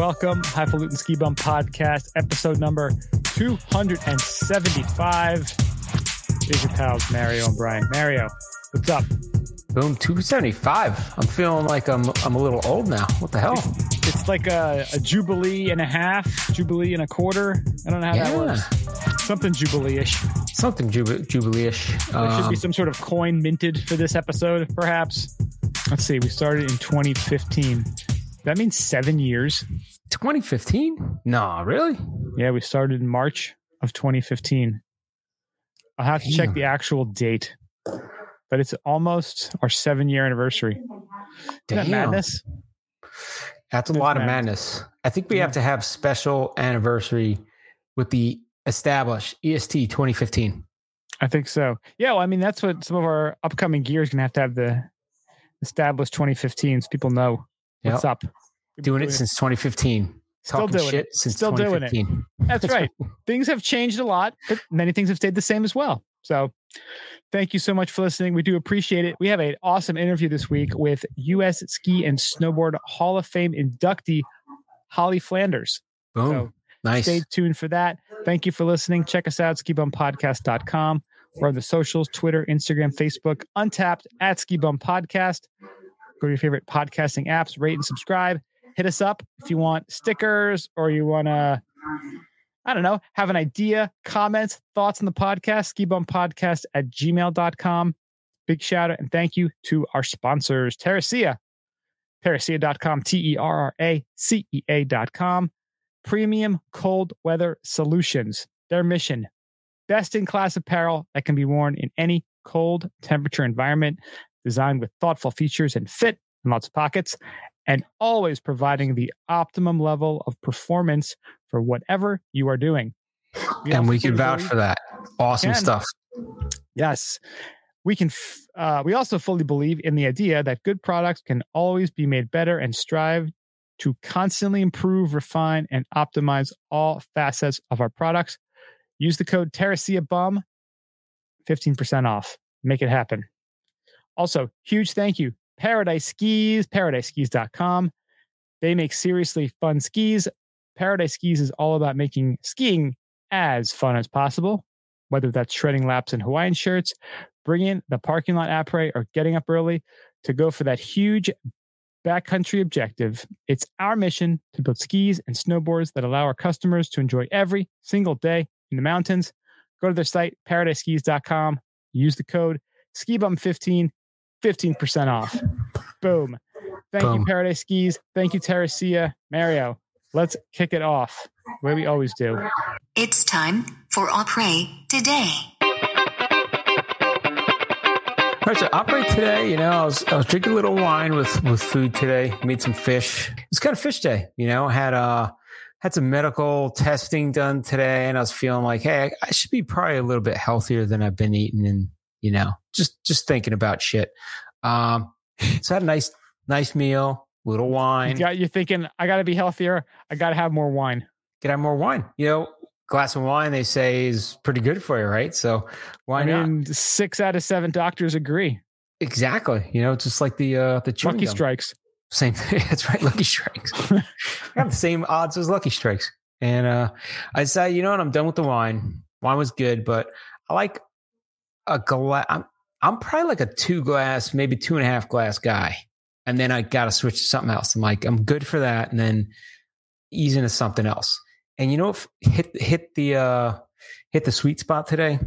Welcome, Highfalutin Ski Bum Podcast, episode number 275. Here's your pals, Mario and Brian. Mario, what's up? Boom, 275. I'm feeling like I'm I'm a little old now. What the hell? It's like a, a jubilee and a half, jubilee and a quarter. I don't know how that works. Something jubilee-ish. Something jub- jubilee-ish. There should Um, be some sort of coin minted for this episode, perhaps. Let's see. We started in 2015. That means seven years. 2015? No, really? Yeah, we started in March of 2015. I'll have to check the actual date, but it's almost our seven year anniversary. Damn. madness? That's a That's lot of madness. madness. I think we Yeah. have to have special anniversary with the established EST 2015. I think so. Yeah, well, I mean, that's what some of our upcoming gear is going to have to have the established 2015 so people know what's Yep. up. Doing it since 2015. Still Talking doing shit it. since Still doing it. 2015. That's right. things have changed a lot, but many things have stayed the same as well. So, thank you so much for listening. We do appreciate it. We have an awesome interview this week with U.S. Ski and Snowboard Hall of Fame inductee Holly Flanders. Boom. So, nice. stay tuned for that. Thank you for listening. Check us out, skibumpodcast.com. We're on the socials Twitter, Instagram, Facebook, untapped at Ski Bum Podcast. Go to your favorite podcasting apps, rate and subscribe. Hit us up if you want stickers or you want to, I don't know, have an idea, comments, thoughts on the podcast, skibumpodcast at gmail.com. Big shout out and thank you to our sponsors, Terracea, terracea.com, T E R R A C E A.com. Premium Cold Weather Solutions. Their mission best in class apparel that can be worn in any cold temperature environment, designed with thoughtful features and fit and lots of pockets, and always providing the optimum level of performance for whatever you are doing. and we can vouch for that. Awesome Can. stuff. Yes. We can f- uh, we also fully believe in the idea that good products can always be made better and strive to constantly improve, refine, and optimize all facets of our products. Use the code Terracea Bum, 15% off. Make it happen. Also, huge thank you. Paradise Skis, paradiseskis.com. They make seriously fun skis. Paradise Skis is all about making skiing as fun as possible whether that's shredding laps in Hawaiian shirts, bringing the parking lot après, or getting up early to go for that huge backcountry objective. It's our mission to build skis and snowboards that allow our customers to enjoy every single day in the mountains. Go to their site, paradiseskis.com, use the code SKIBUM15, 15% off. Boom. Thank you, Paradise Skis. Thank you, Terracea. Mario, let's kick it off the way we always do. It's time for Après today. All right, so Après today. You know, I was I was drinking a little wine with with food today. Made some fish. It's kind of fish day. You know, had uh had some medical testing done today, and I was feeling like, hey, I, I should be probably a little bit healthier than I've been eating, and you know, just just thinking about shit. Um, so I had a nice nice meal, little wine. you thinking, I got to be healthier. I got to have more wine. Get have more wine. You know, glass of wine they say is pretty good for you, right? So why I not? mean, six out of seven doctors agree. Exactly. You know, just like the uh the Lucky gum. strikes. Same thing. That's right. Lucky strikes. I have the same odds as Lucky Strikes. And uh, I decided, you know what? I'm done with the wine. Wine was good, but I like a glass. I'm, probably like a two glass, maybe two and a half glass guy. And then I got to switch to something else. I'm like, I'm good for that. And then ease into something else. And you know, if hit hit the uh, hit the sweet spot today.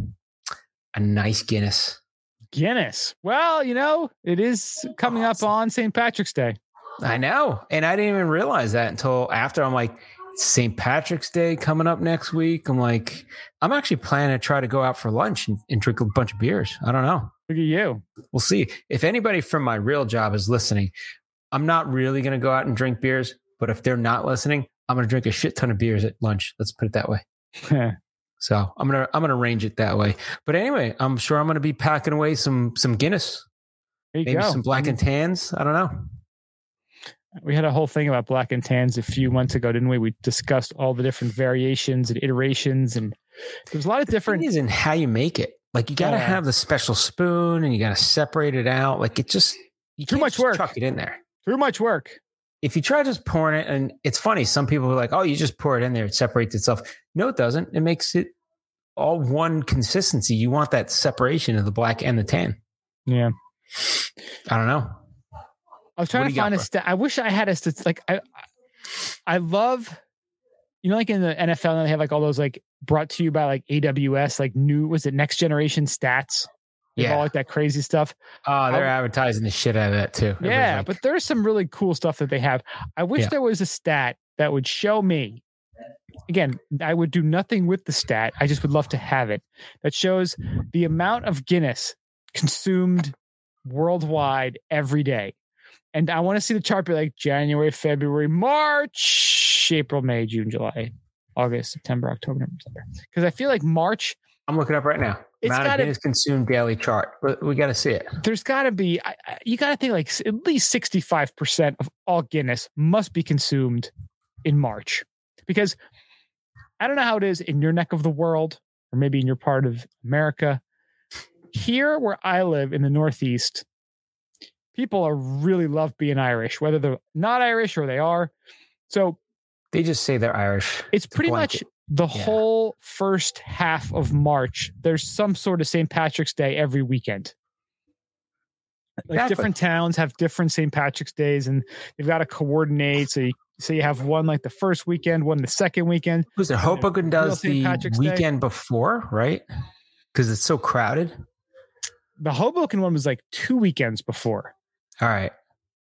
A nice Guinness. Guinness. Well, you know, it is coming up on St. Patrick's Day. I know. And I didn't even realize that until after I'm like, St. Patrick's Day coming up next week. I'm like, I'm actually planning to try to go out for lunch and, and drink a bunch of beers. I don't know. Look at you. We'll see. If anybody from my real job is listening, I'm not really going to go out and drink beers. But if they're not listening, I'm going to drink a shit ton of beers at lunch. Let's put it that way. So I'm gonna I'm gonna arrange it that way. But anyway, I'm sure I'm gonna be packing away some some Guinness, you maybe go. some black and tans. I don't know. We had a whole thing about black and tans a few months ago, didn't we? We discussed all the different variations and iterations, and there's a lot of different. Is in how you make it. Like you got to Yeah. have the special spoon and you got to separate it out. Like it just you Too much just work. Chuck it in there. Too much work. if you try just pouring it, and it's funny, some people are like, "Oh, you just pour it in there; it separates itself." No, it doesn't. It makes it all one consistency. You want that separation of the black and the tan. Yeah. I don't know. I was trying What to got, find a stat. I wish I had a stat. Like I, I love, you know, like in the NFL, they have like all those like brought to you by like AWS, like new was it Next Generation Stats? They have all like that crazy stuff. Oh, they're advertising the shit out of that too. Yeah, like, but there's some really cool stuff that they have. I wish Yeah. there was a stat that would show me. Again, I would do nothing with the stat. I just would love to have it that shows the amount of Guinness consumed worldwide every day. And I want to see the chart be like January, February, March, April, May, June, July, August, September, October, November, December. Because I feel like March, I'm looking up right now. It's Amount of gotta- Guinness consumed daily chart. But we got to see it. there's got to be, I, I- you got to think like at least 65% of all Guinness must be consumed in March. Because I don't know how it is in your neck of the world, or maybe in your part of America. Here, where I live in the Northeast, people are really love being Irish, whether they're not Irish or they are. So They just say they're Irish. it's pretty much the Yeah. whole first half of March. There's some sort of St. Patrick's Day every weekend. Like Exactly. different towns have different St. Patrick's days, and they've got to coordinate. So you, so you have one like the first weekend, one the second weekend. Who's it? Hoboken does the Patrick's Day. weekend before, right? Because it's so crowded. The Hoboken one was like two weekends before. All right.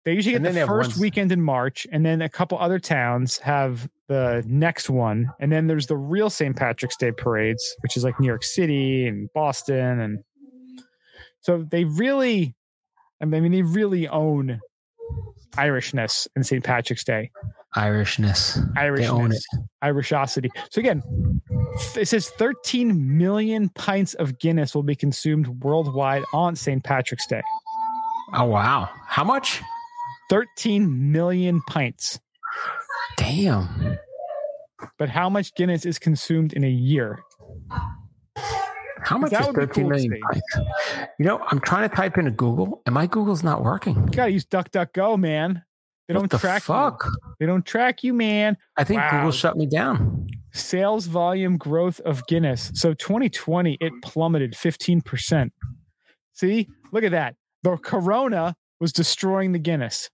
They usually get the first weekend in March, and then a couple other towns have the next one. And then there's the real St. Patrick's Day parades, which is like New York City and Boston. And so they really, I mean, they really own Irishness in St. Patrick's Day. Irishness. Irishness, own it. Irishosity. So again, it says 13 million pints of Guinness will be consumed worldwide on St. Patrick's Day. Oh wow. How much? 13 million pints. Damn. But how much Guinness is consumed in a year? How much is would 13 cool million pints? You know, I'm trying to type into Google and my Google's not working. You gotta use DuckDuckGo, man. They what don't the track fuck? you. They don't track you, man. I think Wow. Google shut me down. Sales volume growth of Guinness. So 2020, it plummeted 15%. See, look at that. The Corona was destroying the Guinness.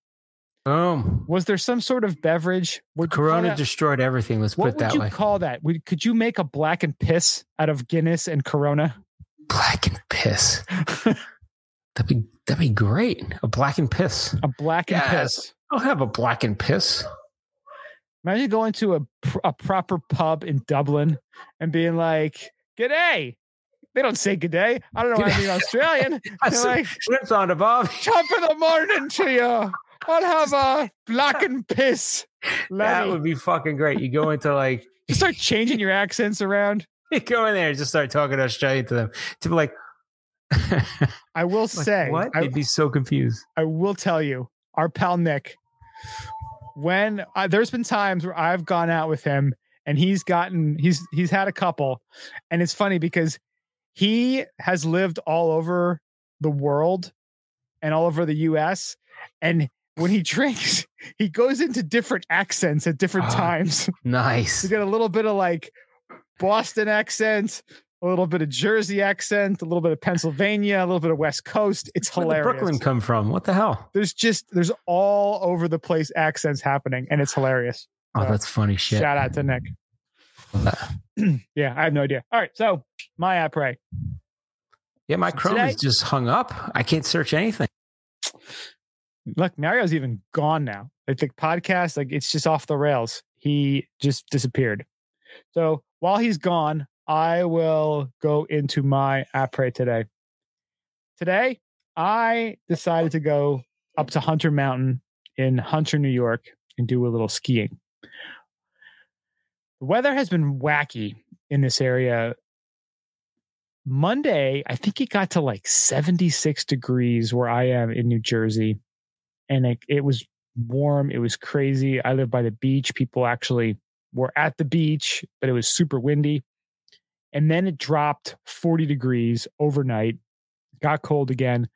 Boom. Was there some sort of beverage? Would you Corona destroyed everything. Let's put it would that you way. call that? Would, could you make a black and piss out of Guinness and Corona? Black and piss. That'd be that'd be great. A black and piss. A black and Yes. piss. I'll have a black and piss. Imagine going to a, a proper pub in Dublin and being like, G'day. They don't say good day. I don't know G'day. anything Australian. I They're like, shrimps on the bob. top of the morning to you. I'll have a black and piss. That laddie." would be fucking great. You go into like You start changing your accents around. you go in there and just start talking Australian to them. To be like, I will like, say, what? I, They'd be so confused. I will tell you, our pal Nick, when uh, there's been times where I've gone out with him and he's gotten he's he's had a couple, and it's funny because he has lived all over the world and all over the U.S. and when he drinks, he goes into different accents at different Ah, times. Nice. You get a little bit of like Boston accent, a little bit of Jersey accent, a little bit of Pennsylvania, a little bit of West Coast. It's Where'd hilarious Brooklyn come from? What the hell? there's just there's all over the place accents happening and it's hilarious Oh, So, that's funny shit. shout out to nick yeah i have no idea. All right so my après Yeah, my Chrome today- is just hung up. I can't search anything. look mario's even gone now. Like the podcast like it's just off the rails. He just disappeared. So while he's gone i will go into my après today. Today i decided to go up to hunter mountain in hunter new york and do a little skiing the weather has been wacky in this area monday i think it got to like 76 degrees where i am in new jersey and it, it was warm it was crazy i live by the beach people actually were at the beach but it was super windy and then it dropped 40 degrees overnight got cold again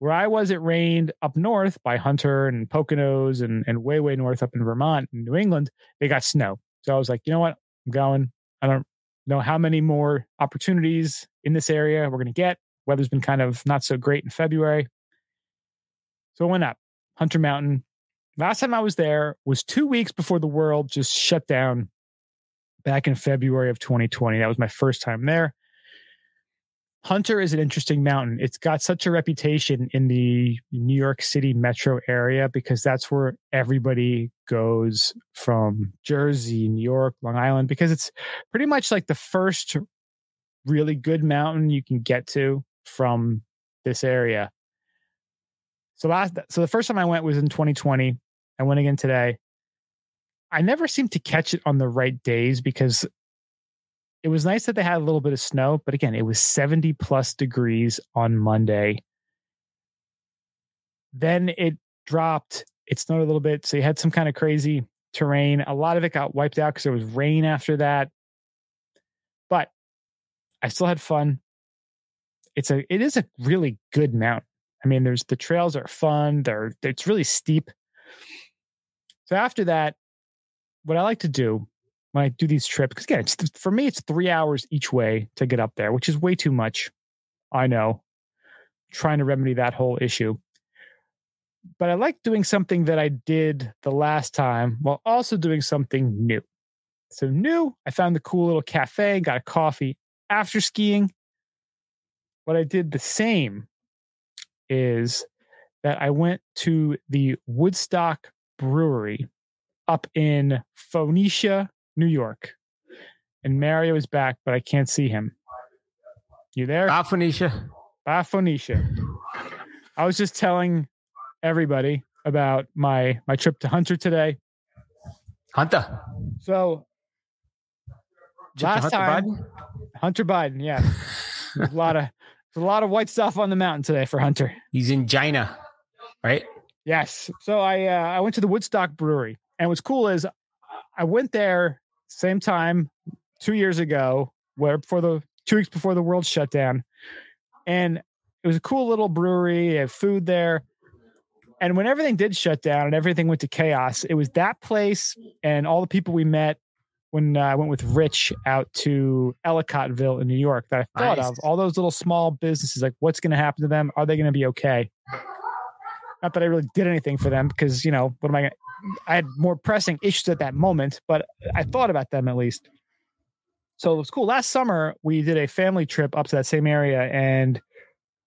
Where I was, it rained up north by Hunter and Poconos and, and way, way north up in Vermont and New England. They got snow. So I was like, you know what? I'm going. I don't know how many more opportunities in this area we're going to get. Weather's been kind of not so great in February. So I went up Hunter Mountain. Last time I was there was two weeks before the world just shut down back in February of 2020. That was my first time there. Hunter is an interesting mountain. It's got such a reputation in the New York City metro area because that's where everybody goes from Jersey, New York, Long Island, because it's pretty much like the first really good mountain you can get to from this area. So last so the first time I went was in 2020. I went again today. I never seem to catch it on the right days because it was nice that they had a little bit of snow, but again, it was 70 plus degrees on Monday. Then it dropped. It snowed a little bit. So you had some kind of crazy terrain. A lot of it got wiped out because there was rain after that. But I still had fun. It's a it is a really good mountain. I mean, there's the trails are fun. They're it's really steep. So after that, what I like to do when I do these trips, because again, it's for me, it's three hours each way to get up there, which is way too much. I know. Trying to remedy that whole issue. But I like doing something that I did the last time while also doing something new. So, new, I found the cool little cafe, got a coffee after skiing. What I did the same is that I went to the Woodstock Brewery up in Phoenicia, New York. And Mario is back, but I can't see him. You there? Bye, Phoenicia. Bye, Phoenicia. I was just telling everybody about my my trip to Hunter today. Hunter. So Trip last Hunter time, Biden? Hunter Biden, yeah, a lot of there's a lot of white stuff on the mountain today for Hunter. He's in China, right? Yes. So I uh, I went to the Woodstock Brewery, and what's cool is I went there same time two years ago, where before the two weeks before the world shut down, and it was a cool little brewery. They had food there, and when everything did shut down and everything went to chaos, it was that place and all the people we met when uh, I went with Rich out to Ellicottville in New York that I thought Nice. of. All those little small businesses, like what's going to happen to them? Are they going to be okay? Not that I really did anything for them because you know what am I? Gonna, I had more pressing issues at that moment, but I thought about them at least. So it was cool. Last summer we did a family trip up to that same area and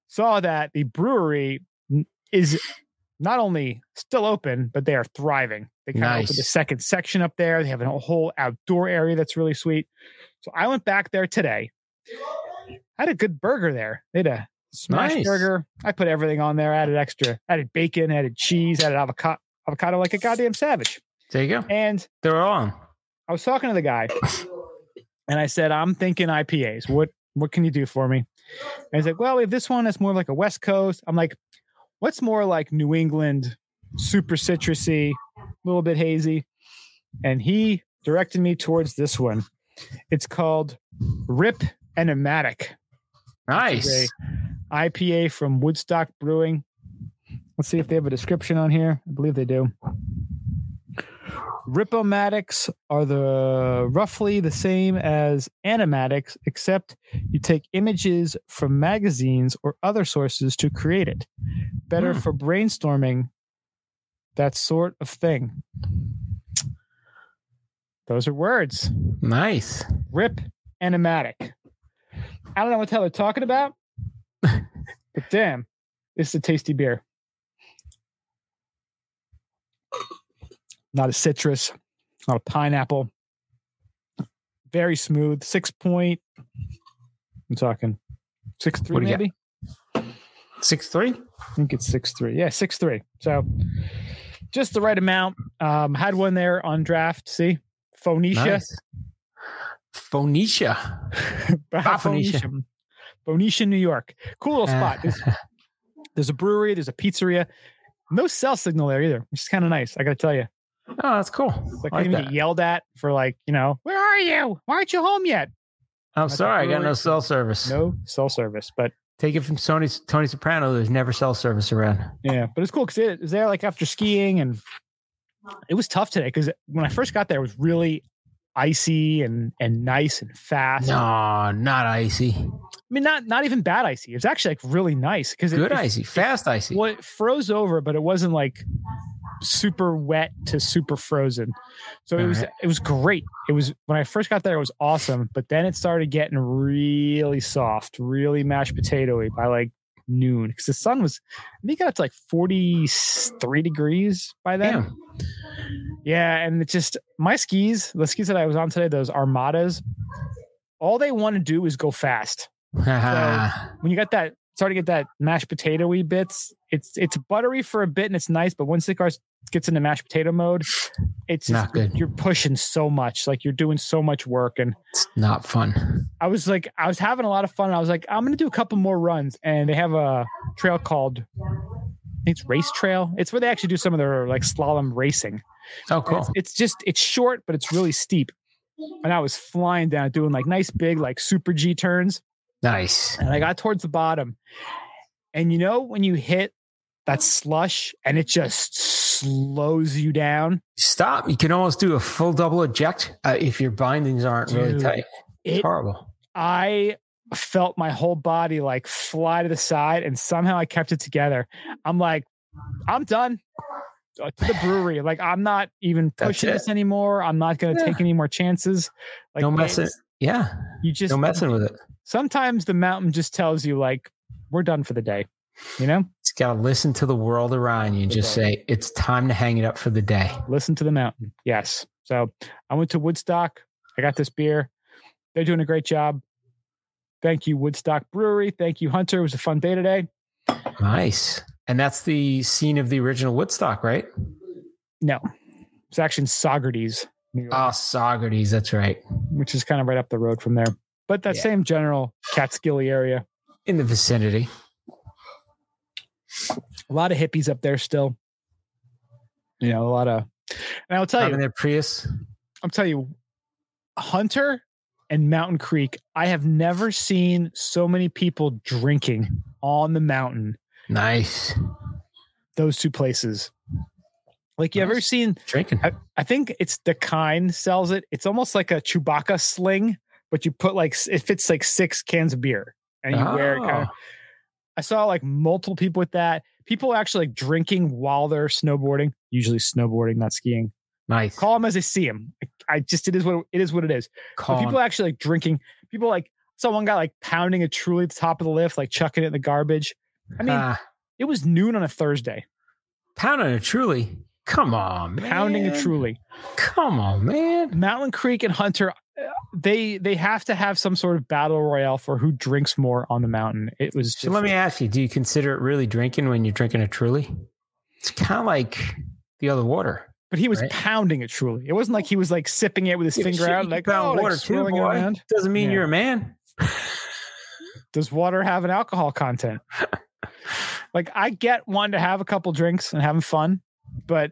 saw that the brewery is not only still open, but they are thriving. They kind of opened the second section up there. They have a whole outdoor area that's really sweet. So I went back there today. I had a good burger there. They had a smash Nice. burger. I put everything on there, added extra, added bacon, added cheese, added avocado, avocado like a goddamn savage. There you go. And They're on. I was talking to the guy and I said, I'm thinking IPAs. What what can you do for me? And he's like, Well, we have this one that's more like a West Coast. I'm like, what's more like New England, super citrusy, a little bit hazy? And he directed me towards this one. It's called Rip Enigmatic. Nice. IPA from Woodstock Brewing. Let's see if they have a description on here. I believe they do. Ripomatics are the roughly the same as animatics, except you take images from magazines or other sources to create it. Better Hmm. for brainstorming, that sort of thing. Those are words. Nice. Rip animatic. I don't know what the hell they're talking about, but damn, this is a tasty beer. Not a citrus, not a pineapple. Very smooth. Six point. I'm talking six three What maybe. Six three. I think it's six three. Yeah, six three. So just the right amount. Um, had one there on draft. See, Phoenicia. Nice. Phoenicia. Phoenicia. Phoenicia. Phoenicia, New York. Cool little spot. There's, there's a brewery, there's a pizzeria. No cell signal there either, which is kind of nice. I got to tell you. Oh, that's cool. So I couldn't like get yelled at for like, you know, where are you? Why aren't you home yet? I'm sorry, I got no cell service. No cell service, but Take it from Tony Tony Soprano. There's never cell service around. Yeah, but it's cool because it was there like after skiing, and it was tough today because when I first got there, it was really icy and and nice and fast. No, not icy. I mean, not not even bad icy. It was actually like really nice because Good it, icy, fast icy. Well, it froze over, but it wasn't like super wet to super frozen. So it was Alright. it was great. It was when I first got there, it was awesome. But then it started getting really soft, really mashed potatoy by like noon because the sun was. I think it got up to like forty three degrees by then. Damn. Yeah, and it just my skis, the skis that I was on today, those Armadas, all they want to do is go fast. When you got that starting to get that mashed potatoy bits, it's it's buttery for a bit and it's nice, but once the car gets into mashed potato mode, it's Not good. You're pushing so much, like you're doing so much work, and it's not fun. I was like, I was having a lot of fun. I was like, I'm gonna do a couple more runs, and they have a trail called. I think it's race trail. It's where they actually do some of their like slalom racing. Oh, cool. It's, it's just it's short, but it's really steep. And I was flying down, doing like nice big like super G turns, Nice. and I got towards the bottom. And you know when you hit that slush and it just slows you down, Stop. You can almost do a full double eject uh, if your bindings aren't really tight. It's it horrible. I felt my whole body like fly to the side, and somehow I kept it together. I'm like, I'm done. Uh, To the brewery, like I'm not even pushing this anymore. I'm not going to Yeah. take any more chances. Like no man, messing. Yeah. You just No messing with it. sometimes the mountain just tells you like we're done for the day. You know, Just got to listen to the world around you and just say, it's time to hang it up for the day. listen to the mountain. Yes. So I went to Woodstock. I got this beer. They're doing a great job. Thank you, Woodstock Brewery. Thank you, Hunter. It was a fun day today. Nice. And that's the scene of the original Woodstock, right? No, it's actually in Saugerties, New York, ah, Oh, Saugerties. That's right. Which is kind of right up the road from there. But that Yeah. same general Catskilly area. In the vicinity. A lot of hippies up there still. You know, a lot of. And I'll tell you, their Prius. I'll tell you, Hunter and Mountain Creek. I have never seen so many people drinking on the mountain. Nice. Those two places. Like you ever seen? Drinking. I, I think it's the kind sells it. It's almost like a Chewbacca sling, but you put like it fits like six cans of beer, and you wear it. Kind of, Oh, I saw like multiple people with that. People actually like drinking while they're snowboarding. Usually snowboarding, not skiing. nice. Call them as I see them. I, I just it is what it is. What it is. Call people actually like drinking. People like saw one guy like pounding a truly at the top of the lift, like chucking it in the garbage. I mean, Ah, it was noon on a Thursday. pounding a truly. Come on, man. Pounding a truly. Come on, man. Mountain Creek and Hunter, uh, they they have to have some sort of battle royale for who drinks more on the mountain. It was. So let me ask you: Do you consider it really drinking when you're drinking a truly? It's kind of like the other water. But he was right? pounding it truly. It wasn't like he was like sipping it with his Yeah, finger out, like oh, like water too, swirling it boy. around. Doesn't mean Yeah. you're a man. Does water have an alcohol content? like I get one to have a couple drinks and having fun, but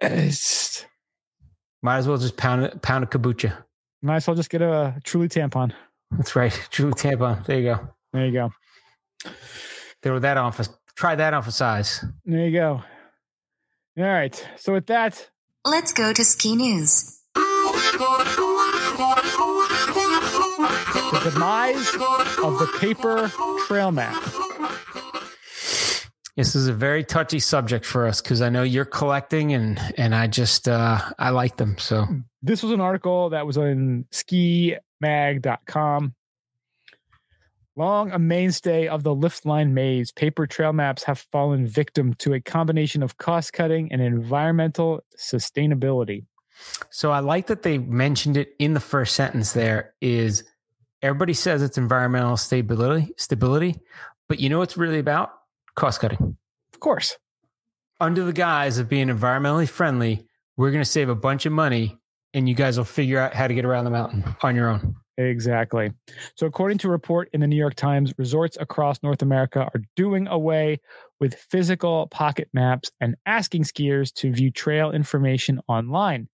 it's Might as well just pound it, pound a kombucha. might as well just get a truly tampon. That's right, truly tampon. There you go. There you go. Throw that on for try that on for size. There you go. All right. So with that, Let's go to ski news. the demise of the paper trail map. This is a very touchy subject for us because I know you're collecting and and I just uh I like them. So This was an article that was on skimag.com. Long a mainstay of the lift line maze, paper trail maps have fallen victim to a combination of cost cutting and environmental sustainability. so I like that they mentioned it in the first sentence there is everybody says it's environmental stability stability, but you know what's really about? Cost cutting. Of course. Under the guise of being environmentally friendly, we're gonna save a bunch of money and you guys will figure out how to get around the mountain on your own. Exactly. So, according to a report in the New York Times, resorts across North America are doing away with physical pocket maps and asking skiers to view trail information online.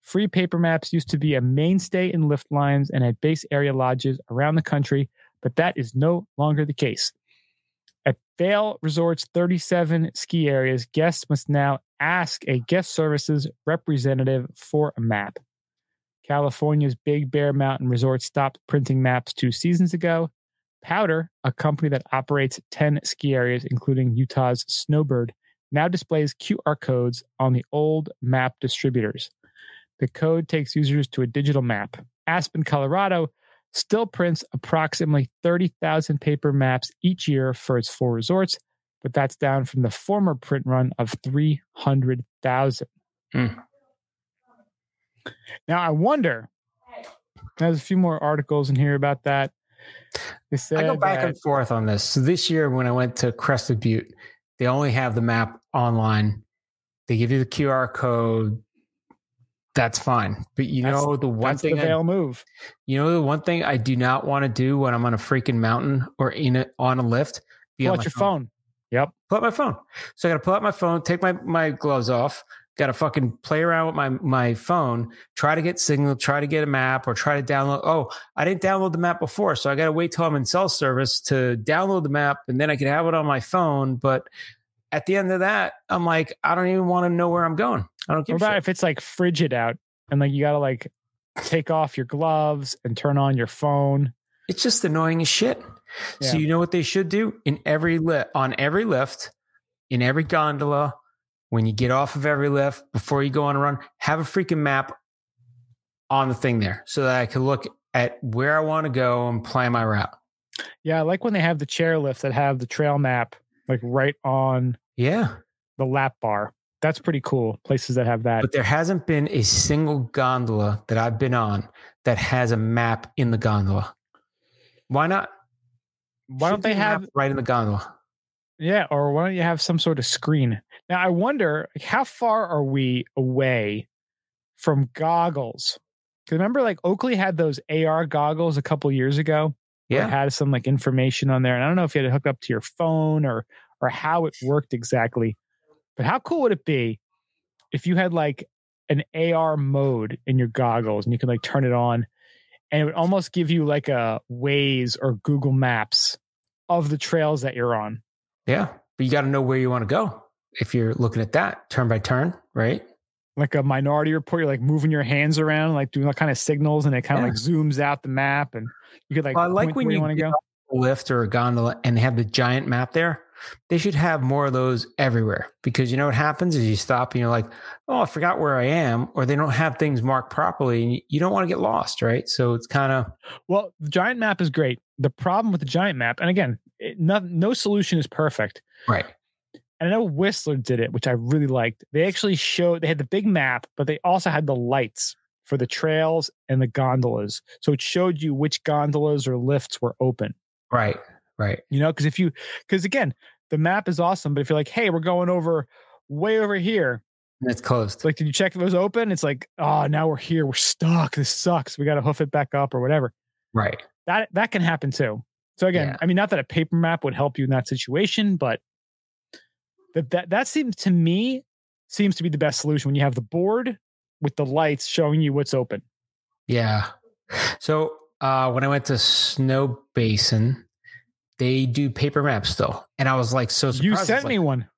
Free paper maps used to be a mainstay in lift lines and at base area lodges around the country, but that is no longer the case. Vail Resort's 37 ski areas, guests must now ask a guest services representative for a map. California's Big Bear Mountain Resort stopped printing maps two seasons ago. Powdr, a company that operates 10 ski areas, including Utah's Snowbird, now displays QR codes on the old map distributors. The code takes users to a digital map. Aspen, Colorado still prints approximately 30,000 paper maps each year for its four resorts, but that's down from the former print run of 300,000. Hmm. Now, I wonder, there's a few more articles in here about that. I go back that- and forth on this. So this year, when I went to Crested Butte, they only have the map online. They give you the QR code. That's fine. But you That's- know the one that's the thing I, move. you know the one thing I do not want to do when I'm on a freaking mountain or in a, on a lift. Be Pull out your phone. Yep. pull out my phone. So I got to pull out my phone, take my my gloves off, got to fucking play around with my my phone, try to get signal, try to get a map, or try to download. Oh, I didn't download the map before, so I got to wait till I'm in cell service to download the map, and then I can have it on my phone. But at the end of that, I'm like, I don't even want to know where I'm going. I don't What give a about if it's like frigid out and like you got to like take off your gloves and turn on your phone? It's just annoying as shit. So you know what they should do in every lift, on every lift, in every gondola, when you get off of every lift, before you go on a run, have a freaking map on the thing there, so that I can look at where I want to go and plan my route. Yeah, I like when they have the chairlifts that have the trail map like right on Yeah, the lap bar. That's pretty cool. Places that have that. but there hasn't been a single gondola that I've been on that has a map in the gondola. Why not? Why don't they be a map have right in the gondola? Yeah, or why don't you have some sort of screen? Now I wonder how far are we away from goggles? 'Cause remember, like Oakley had those AR goggles a couple years ago. Yeah, it had some like information on there, and I don't know if you had to hook up to your phone or or how it worked exactly. But how cool would it be if you had like an AR mode in your goggles and you could like turn it on, and it would almost give you like a Waze or Google Maps of the trails that you're on. yeah, but you got to know where you want to go. If you're looking at that turn by turn, right? like a minority report. You're like moving your hands around, like doing all kind of signals, and it kind of like zooms out the map, and you could like, Well, I like when where you want to go. lift or a gondola and they have the giant map there. They should have more of those everywhere because you know what happens is you stop and you're like, oh, I forgot where I am, or they don't have things marked properly, and you- don't want to get lost, right? So it's kind of Well, the giant map is great. The problem with the giant map, and again, it, no, no solution is perfect. right. And I know Whistler did it, which I really liked. They actually showed they had the big map, but they also had the lights for the trails and the gondolas. So it showed you which gondolas or lifts were open. Right. Right. You know, because if you, because again, the map is awesome, but if you're like, hey, we're going over way over here, And it's closed. Like, did you check if it was open? It's like, oh, now we're here. We're stuck. This sucks. We got to hoof it back up or whatever. right. That that can happen too. So again, Yeah. I mean, not that a paper map would help you in that situation, but that that that seems to me seems to be the best solution when you have the board with the lights showing you what's open. Yeah. So uh, when I went to Snow Basin, they do paper maps still, and I was like so surprised. You sent like- me one.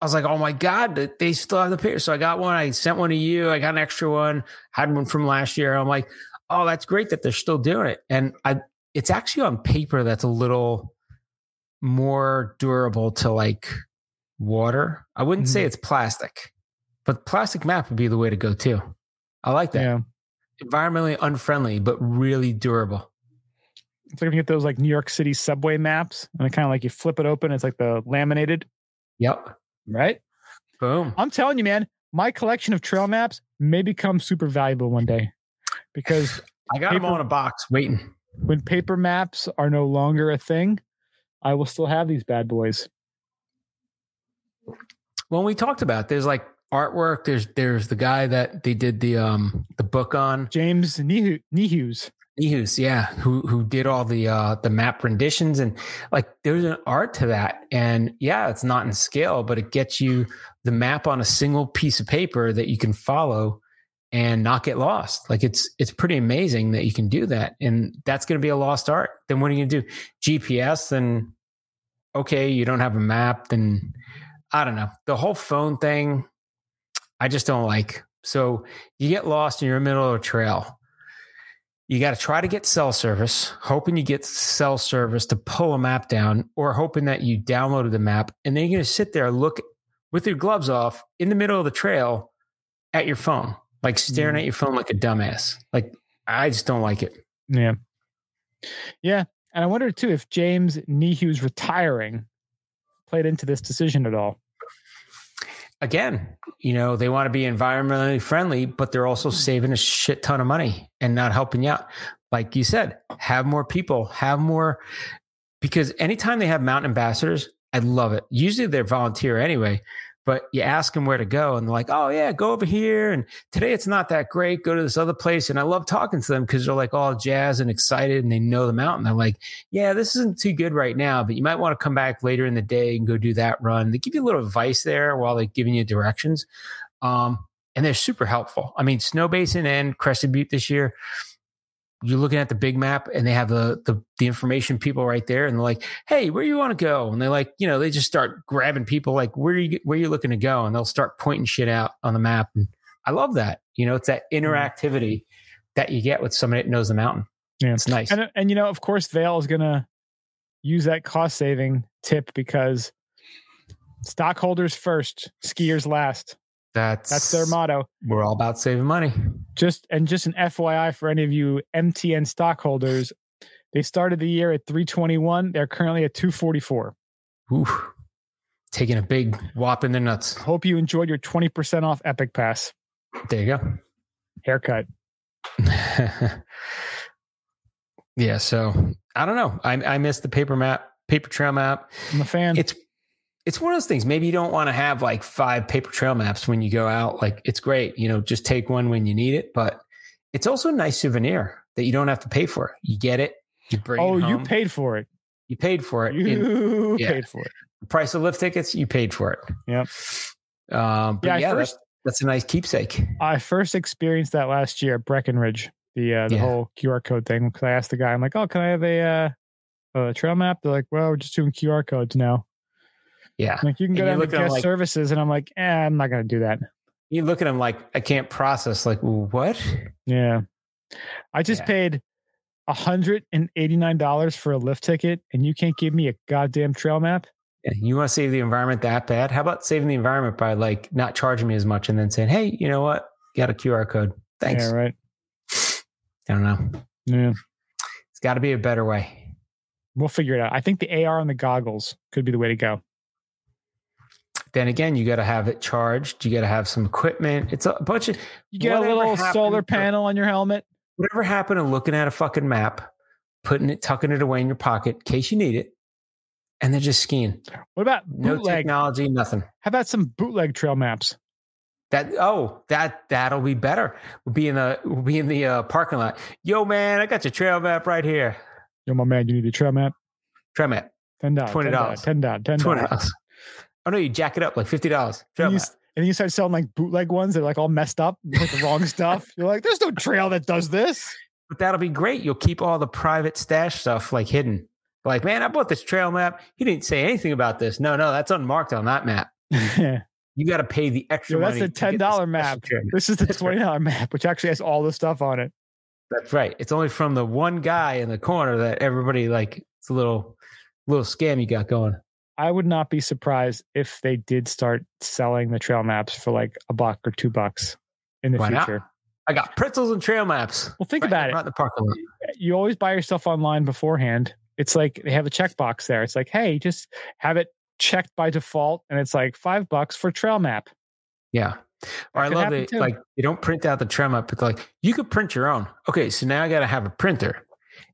I was like, oh my God, they still have the paper. So I got one. I sent one to you. I got an extra one, had one from last year. I'm like, oh, that's great that they're still doing it. And I, it's actually on paper that's a little more durable to like water. I wouldn't say Mhm. it's plastic, but plastic map would be the way to go too. I like that. Yeah. Environmentally unfriendly, but really durable. It's like when you get those like New York City subway maps and it kind of like you flip it open. It's like the laminated, Yep. right? Boom. I'm telling you, man, my collection of trail maps may become super valuable one day because I got them Paper- all in a box waiting. when paper maps are no longer a thing, I will still have these bad boys. when we talked about there's like artwork there's there's the guy that they did the um the book on James Nihu- Niehues. Yeah who who did all the uh the map renditions and like there's an art to that and yeah it's not in scale but it gets you the map on a single piece of paper that you can follow and not get lost. Like it's it's pretty amazing that you can do that, and that's going to be a lost art. Then what are you to do? GPS? Then okay, you don't have a map. Then I don't know. The whole phone thing, I just don't like. So you get lost and you're in the middle of a trail. You got to try to get cell service, hoping you get cell service to pull a map down, or hoping that you downloaded the map, and then you're going to sit there, look with your gloves off in the middle of the trail at your phone, like staring Mm. at your phone like a dumbass. Like I just don't like it. Yeah. Yeah. And I wonder too if James Niehues retiring played into this decision at all. Again, you know, they want to be environmentally friendly, but they're also mm. saving a shit ton of money and not helping you out. Like you said, have more people, have more because anytime they have mountain ambassadors, I love it. Usually they're volunteer anyway, but you ask them where to go and they're like, oh, yeah, go over here. And today it's not that great. Go to this other place. And I love talking to them because they're like all jazz and excited and they know the mountain. They're like, yeah, this isn't too good right now, but you might want to come back later in the day and go do that run. They give you a little advice there while they're giving you directions. Um, and they're super helpful. I mean, Snow Basin and Crested Butte this year, you're looking at the big map and they have the, the the information people right there and they're like hey where you want to go? And they're like you know they just start grabbing people like where are you where are you looking to go? And they'll start pointing shit out on the map. And i love that you know it's that interactivity that you get with somebody that knows the mountain. Yeah. it's nice. And, uh, and you know, of course, Vail is going to use that cost saving tip because stockholders first, skiers last. That's That's their motto. we're all about saving money Just and just an FYI for any of you MTN stockholders, they started the year at 321. They're currently at 244. Ooh, taking a big whop in the nuts Hope you enjoyed your 20% off Epic Pass there you go. haircut. yeah so i don't know i, I miss the paper map paper trail map I'm a fan. it's it's one of those things maybe you don't want to have like five paper trail maps when you go out like it's great you know just take one when you need it but it's also a nice souvenir that you don't have to pay for you get it you bring oh, it you paid for it. you paid for it in You yeah. paid for it. the price of lift tickets you paid for it Yep. um but Yeah, yeah, I that's, that's a nice keepsake I first experienced that last year at Breckenridge, the uh, the Yeah. whole QR code thing. Because I asked the guy, I'm like, "Oh, can I have a uh, a trail map?" They're like, "Well, we're just doing QR codes now." Yeah like, you can go And down to look at 'em guest like- services, and I'm like, eh, I'm not going to do that. you look at them like i can't process like what Yeah, I just Yeah. paid hundred and eighty nine dollars for a lift ticket, and you can't give me a goddamn trail map. Yeah, you want to save the environment that bad? How about saving the environment by like not charging me as much and then saying, "Hey, you know what? Got a QR code. Thanks." Yeah, right. I don't know. Yeah, It's got to be a better way. we'll figure it out. I think the AR on the goggles could be the way to go. Then again, you got to have it charged. You got to have some equipment. It's a bunch of You get a little solar panel on your helmet. whatever happened to looking at a fucking map, putting it, tucking it away in your pocket in case you need it, and then just skiing. What about No technology, nothing. How about some bootleg trail maps? That oh that that'll be better. We'll be in the we'll be in the uh, parking lot. Yo man, I got your trail map right here. Yo, my man, you need a trail map. Trail map. Ten dollars. $20. Ten dollars. Ten Twenty dollars. Oh no, you jack it up like fifty dollars. And then you start selling like bootleg ones. that are like all messed up, like the wrong stuff. You're like, there's no trail that does this. But that'll be great. You'll keep all the private stash stuff like hidden. Like, man, I bought this trail map. He didn't say anything about this. No, no, that's unmarked on that map. You got to pay the extra Yo, that's the ten dollar map. This is the twenty dollar map, which actually has all the stuff on it. That's right. It's only from the one guy in the corner that everybody like. It's a little, little scam you got going. I would not be surprised if they did start selling the trail maps for like a buck or two bucks in the Why not? future. I got pretzels and trail maps. Well, think right, about it. Right in the parking lot. you always buy your stuff online beforehand. It's like they have a checkbox there. It's like, hey, just have it checked by default, and it's like five bucks for trail map. Yeah. Or I love it. too. Like you don't print out the trail map, but like you could print your own. Okay, so now I got to have a printer,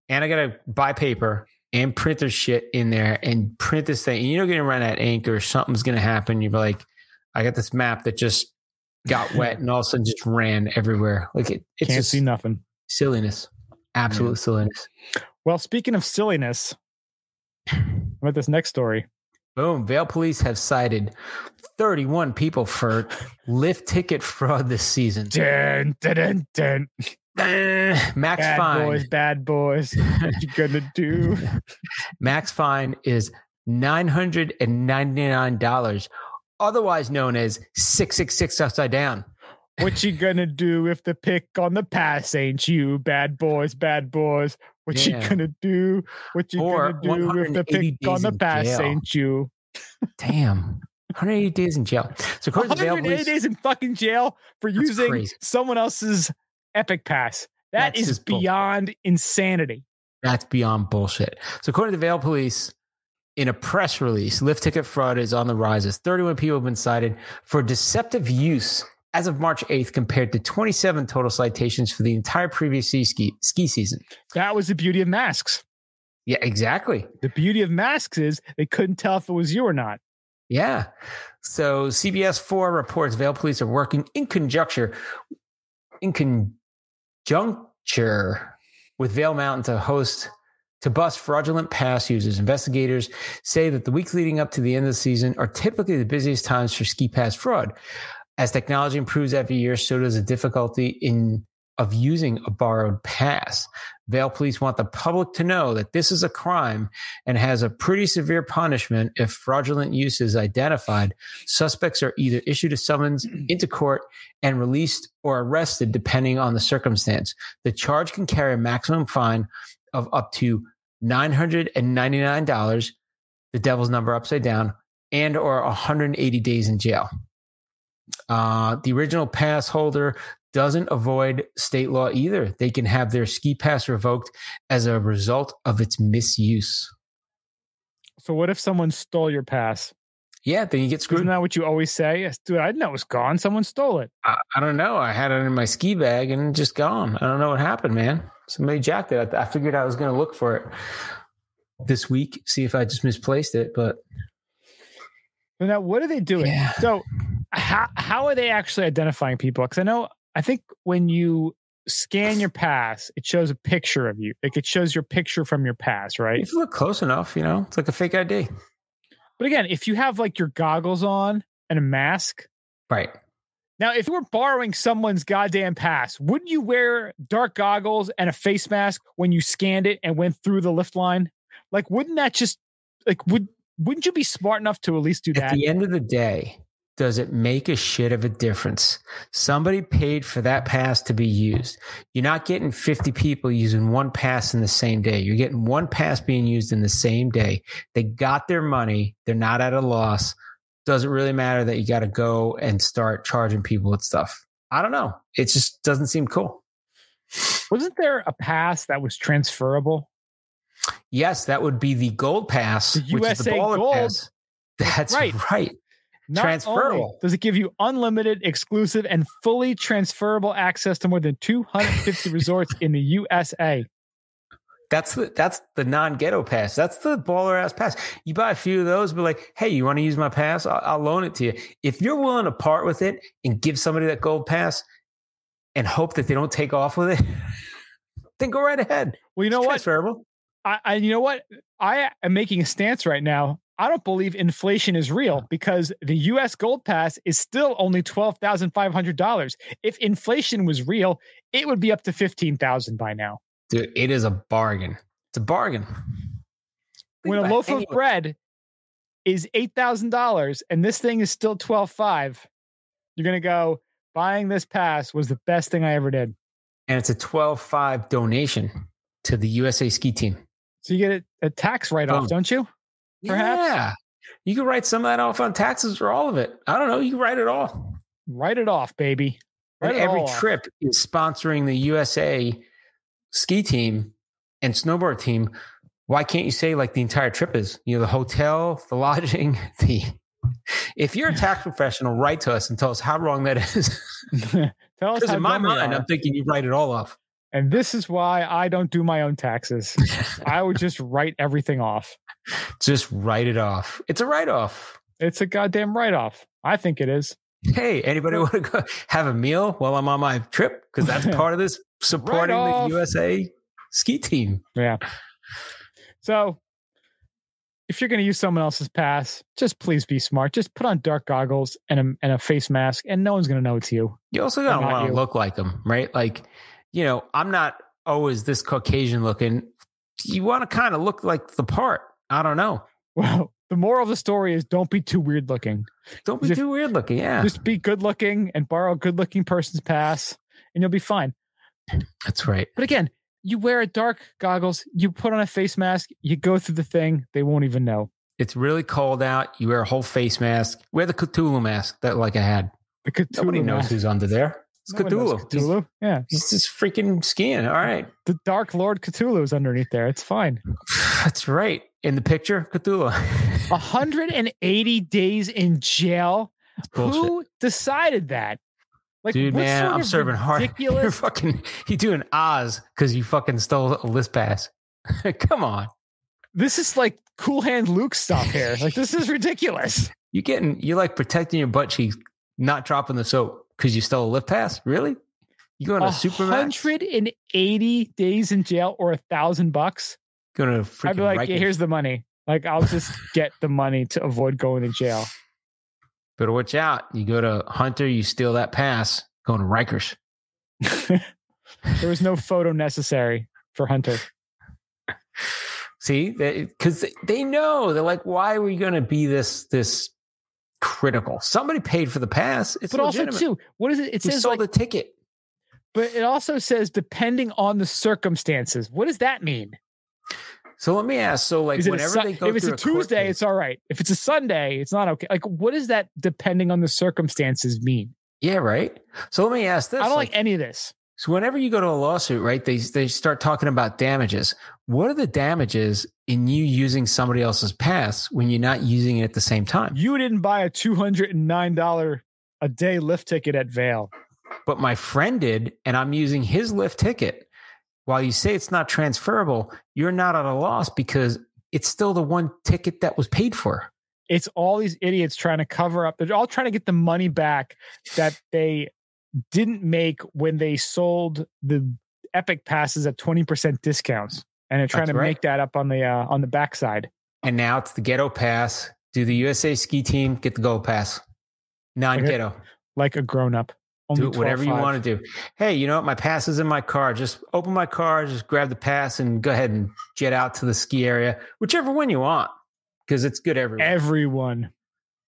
and I got to buy paper and printer shit in there and print this thing. And you're going to run out of ink or something's going to happen. You're like, I got this map that just got wet and all of a sudden just ran everywhere. Like it, it's Can't just see nothing. silliness, absolute silliness. Well, speaking of silliness, about this next story? Boom. Vail police have cited 31 people for lift ticket fraud this season. Dun, dun, dun, dun. Eh, Max Bad fine. boys, bad boys. What you gonna do? Max fine is $999, otherwise known as 666 upside down. What you gonna do if the pick on the pass ain't you? Bad boys, bad boys. What Yeah. you gonna do? What you Or gonna do if the pick on the pass jail. ain't you? Damn. 180 days in jail. So according to Vail 180 police, days in fucking jail for using crazy. someone else's Epic Pass. That That's is beyond insanity. That's beyond bullshit. So, according to the Vail Police, in a press release, lift ticket fraud is on the rise as 31 people have been cited for deceptive use as of March 8th, compared to 27 total citations for the entire previous ski, ski, season. That was the beauty of masks. Yeah, exactly. The beauty of masks is they couldn't tell if it was you or not. Yeah. So CBS 4 reports Vail Police are working in conjunction in conjuncture with Vail Mountain to host to bust fraudulent pass users. Investigators say that the weeks leading up to the end of the season are typically the busiest times for ski pass fraud. As technology improves every year, so does the difficulty in of using a borrowed pass. Vail police want the public to know that this is a crime and has a pretty severe punishment if fraudulent use is identified. Suspects are either issued a summons into court and released or arrested depending on the circumstance. The charge can carry a maximum fine of up to $999, the devil's number upside down, and or 180 days in jail. Uh, the original pass holder doesn't avoid state law either. They can have their ski pass revoked as a result of its misuse. So what if someone stole your pass? Yeah, then you get screwed. Isn't that what you always say? Dude, I didn't know it was gone. Someone stole it. I, I don't know. I had it in my ski bag and just gone. I don't know what happened, man. Somebody jacked it. I, I figured I was going to look for it this week, see if I just misplaced it. But now what are they doing? Yeah. So how how are they actually identifying people? Because I know I think when you scan your pass, it shows a picture of you. Like it shows your picture from your pass, right? if you look close enough, you know, it's like a fake ID. But again, if you have like your goggles on and a mask, Right. now if you were borrowing someone's goddamn pass, wouldn't you wear dark goggles and a face mask when you scanned it and went through the lift line? Like, wouldn't that just like would wouldn't you be smart enough to at least do that? At the end of the day, does it make a shit of a difference? Somebody paid for that pass to be used. You're not getting 50 people using one pass in the same day. You're getting one pass being used in the same day. They got their money. They're not at a loss. Doesn't really matter that you got to go and start charging people with stuff. I don't know. It just doesn't seem cool. Wasn't there a pass that was transferable? Yes, that would be the gold pass, The which is the USA baller Gold. pass. That's Right. right. Not Transferable. only does it give you unlimited, exclusive, and fully transferable access to more than 250 resorts in the USA. That's the that's the non ghetto pass. That's the baller ass pass. You buy a few of those, be like, hey, you want to use my pass? I'll, I'll loan it to you. If you're willing to part with it and give somebody that gold pass and hope that they don't take off with it, then go right ahead. Well, you know It's what? Transferable. I, I, you know what? I am making a stance right now. I don't believe inflation is real because the U.S. Gold Pass is still only twelve thousand five hundred dollars. If inflation was real, it would be up to fifteen thousand by now. Dude, it is a bargain. It's a bargain. When a about it. loaf of bread is eight thousand dollars and this thing is still twelve five, you're gonna go buying this pass was the best thing I ever did. And it's a 12 5 donation to the USA ski team. So you get a, a tax write off, don't you? Perhaps. Yeah. You can write some of that off on taxes or all of it. I don't know. You can write it all. Write it off, baby. Write it every all off. trip is sponsoring the USA ski team and snowboard team. Why can't you say like the entire trip is? You know, the hotel, the lodging, the. If you're a tax professional, write to us and tell us how wrong that is. Tell us Because in my mind. I'm thinking you write it all off. And this is why I don't do my own taxes. I would just write everything off. Just write it off. It's a write off. It's a goddamn write off. I think it is. Hey, anybody want to go have a meal while I'm on my trip? Because that's part of this supporting the. USA ski team. Yeah. So if you're going to use someone else's pass, just please be smart. Just put on dark goggles and a, and a face mask, and no one's going to know it's you. You also don't want to you. look like them, right? Like, you know, I'm not always this Caucasian looking. You want to kind of look like the part. I don't know. Well, the moral of the story is don't be too weird looking. Don't be If- too weird looking. Yeah, Just be good looking and borrow a good looking person's pass, and you'll be fine. that's right. But again, you wear a dark goggles, you put on a face mask, you go through the thing, they won't even know. It's really cold out. You wear a whole face mask. Wear the Cthulhu mask that like I had. The Cthulhu Nobody knows who's under there. It's No Cthulhu. Cthulhu. Yeah. He's just freaking skiing. All right. The Dark Lord Cthulhu is underneath there. It's fine. That's right. In the picture, Cthulhu. 180 days in jail. Who decided that? Like, Dude, man, sort I'm serving hard. You're Ridiculous. fucking, you doing Oz because you fucking stole a list pass. Come on. this is like cool hand Luke stuff here. Like, this is ridiculous. You getting, you like protecting your butt cheeks, not dropping the soap because you stole a lift pass? Really? You going to Supermax? 180 days in jail or a thousand bucks. Going to I'd be like, yeah, here's the money. Like, I'll just get the money to avoid going to jail. Better watch out. You go to Hunter, you steal that pass, going to Rikers. there was no photo necessary for Hunter. See, because they, they know they're like, why are you going to be this this critical? Somebody paid for the pass. It's but also, legitimate. too, what is it? It you says sold like, the ticket. but it also says depending on the circumstances. What does that mean? So let me ask. So like, a whenever Sun- they go if it's through a Tuesday, case- it's all right. If it's a Sunday, it's not okay. Like, what does that depending on the circumstances mean? yeah, right. So let me ask this: I don't like, any of this. So whenever you go to a lawsuit, right, they they start talking about damages. What are the damages in you using somebody else's pass when you're not using it at the same time? You didn't buy a two hundred and nine dollar a day lift ticket at Vail. But my friend did, and I'm using his lift ticket. While you say it's not transferable, you're not at a loss because it's still the one ticket that was paid for. It's all these idiots trying to cover up. They're all trying to get the money back that they didn't make when they sold the Epic passes at twenty percent discounts, and they're trying That's to right. make that up on the uh, on the backside. And now it's the ghetto pass. Do the USA ski team get the gold pass? Non ghetto. like a grown up. Do it whatever you want to do. Hey, you know what? My pass is in my car. Just open my car, just grab the pass, and go ahead and jet out to the ski area, whichever one you want, because it's good everywhere. Everyone.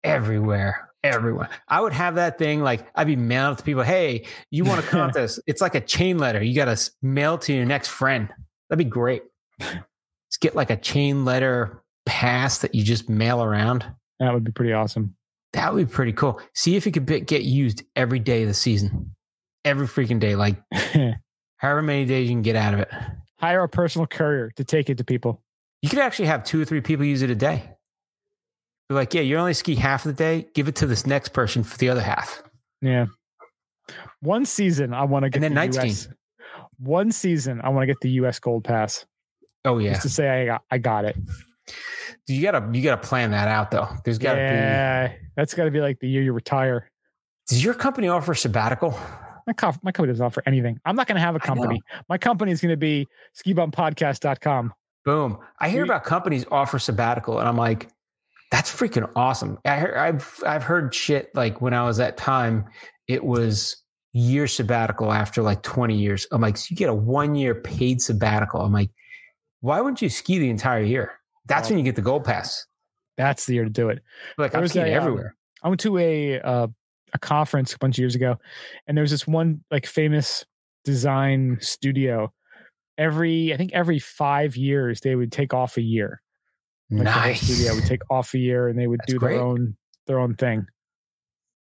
everywhere, everywhere. I would have that thing like I'd be mailing it to people. Hey, you want a contest? it's like a chain letter. You got to mail to your next friend. That'd be great. Just get like a chain letter pass that you just mail around. That would be pretty awesome. That would be pretty cool. See if it could be, get used every day of the season, every freaking day, like however many days you can get out of it. Hire a personal courier to take it to people. You could actually have two or three people use it a day. Be like, yeah, you only ski half of the day. Give it to this next person for the other half. Yeah. One season, I want to get And then the night US. One season, I want to get the U.S. Gold Pass Oh yeah. just to say I got, I got it. You gotta you gotta plan that out though. There's gotta be yeah, that's got to be like the year you retire. Does your company offer sabbatical? My, co- my company doesn't offer anything. I'm not to have a company. My company is to be skibumpodcast.com. Boom. I hear We- about companies offer sabbatical, and I'm like, that's freaking awesome. I, I've I've heard shit like when I was at time, it was year sabbatical after like 20 years. I'm like, so you get a one year paid sabbatical. I'm like, why wouldn't you ski the entire year? That's Oh. when you get the gold pass. That's the year to do it. Like I'm was skiing a, um, everywhere. I went to a uh, a conference a bunch of years ago, and there was this one like famous design studio. Every I think every five years they would take off a year. Like nice. studio would take off a year, and they would That's do great. their own their own thing.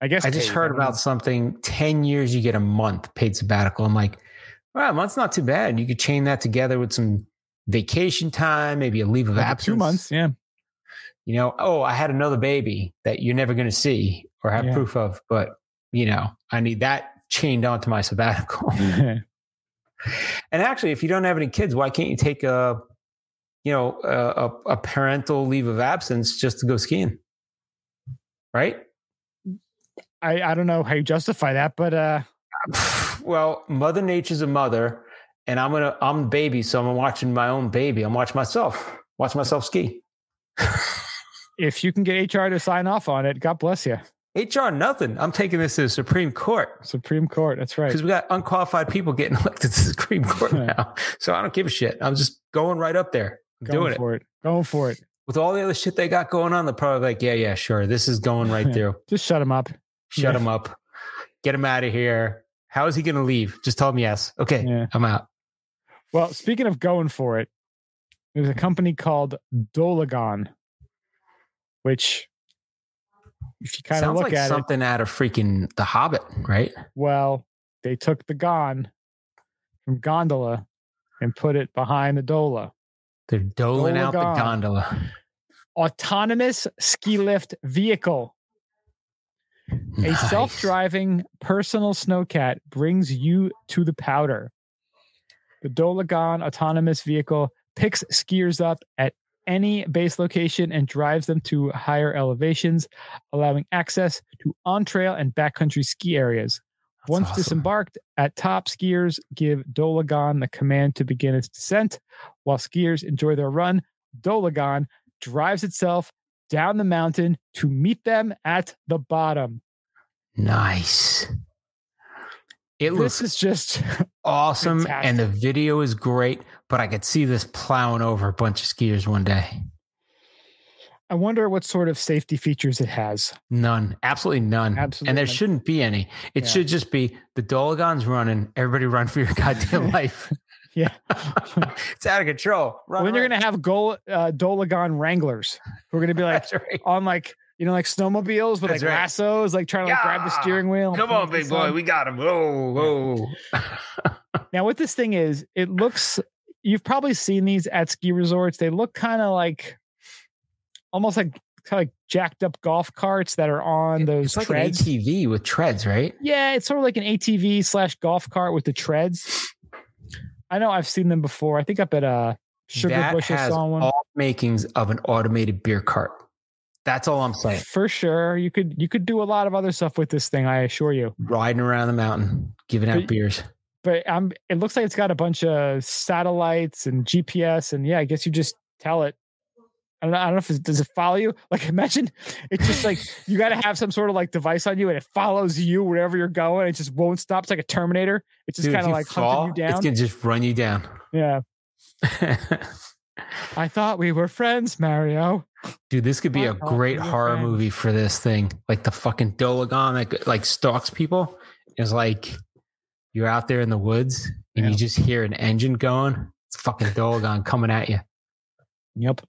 I guess I just paid, heard know. about something 10 years, you get a month paid sabbatical. I'm like, wow, a month's not too bad. You could chain that together with some vacation time, maybe a leave of Like absence. two months. Yeah, You know, oh, I had another baby that you're never going to see or have Yeah. proof of, but, you know, I need that chained onto my sabbatical. and actually, if you don't have any kids, why can't you take a, you know, a, a, parental leave of absence just to go skiing? Right? I I don't know how you justify that, but uh, well, Mother Nature's a mother, and I'm gonna I'm baby, so I'm watching my own baby. I'm watching myself, watch myself ski. if you can get HR to sign off on it, God bless you. HR, nothing. I'm taking this to the Supreme Court Supreme Court. That's right. because we got unqualified people getting elected to the Supreme Court now. So I don't give a shit. I'm just going right up there, I'm Going doing it. for it. Going for it. With all the other shit they got going on, they're probably like, yeah, yeah, sure. This is going right Yeah. through. Just shut him up. Shut Yeah. him up. Get him out of here. How is he going to leave? Just tell him yes. Okay, Yeah. I'm out. Well, speaking of going for it, there's a company called Dolagon, which, if you kind of look like at it, something out of freaking The Hobbit, right? well, they took the Gon from Gondola and put it behind the Dola. They're doling out the gondola. Autonomous ski lift vehicle. A self driving personal snowcat brings you to the powder. The Dolagon autonomous vehicle picks skiers up at any base location and drives them to higher elevations, allowing access to on trail and backcountry ski areas. That's Once awesome. disembarked at top, skiers give Dolagon the command to begin its descent. While skiers enjoy their run, Dolagon drives itself down the mountain to meet them at the bottom. Nice. It This is just awesome and the video is great, but I could see this plowing over a bunch of skiers one day. I wonder what sort of safety features it has. None, absolutely none. Absolutely and there none. shouldn't be any. It Yeah. should just be the Dolagon's running. Everybody run for your goddamn life. Yeah. it's out of control. Run, well, then you're gonna have goal uh, Dolagon Wranglers who are gonna be like right. on like you know like snowmobiles with like right. lassos, like trying to like, grab the steering wheel. Come on, big boy. We got him. Whoa, whoa. Now, what this thing is, it looks. You've probably seen these at ski resorts. They look kind of like, almost like kind of like jacked up golf carts that are on those it's like treads. an ATV with treads, right? Yeah, it's sort of like an ATV slash golf cart with the treads. I know I've seen them before. I think up at uh Sugar that Bush I saw one. all makings of an automated beer cart. That's all I'm saying. For sure. You could you could do a lot of other stuff with this thing, I assure you. Riding around the mountain, giving out But- beers. But um it looks like it's got a bunch of satellites and GPS and yeah, I guess you just tell it. I don't know, I don't know if it does it follow you. Like imagine it's just like you got to have some sort of like device on you and it follows you wherever you're going. It just won't stop. It's like a Terminator. It's just kind of like fall, hunting you It's down. gonna just run you down. Yeah. I thought we were friends, Mario. Dude, this could be a I thought great we horror friends. movie for this thing. Like the fucking Dolagon that like stalks people. Is like you're out there in the woods and Yeah. you just hear an engine going. It's fucking Dolagon coming at you. Yep.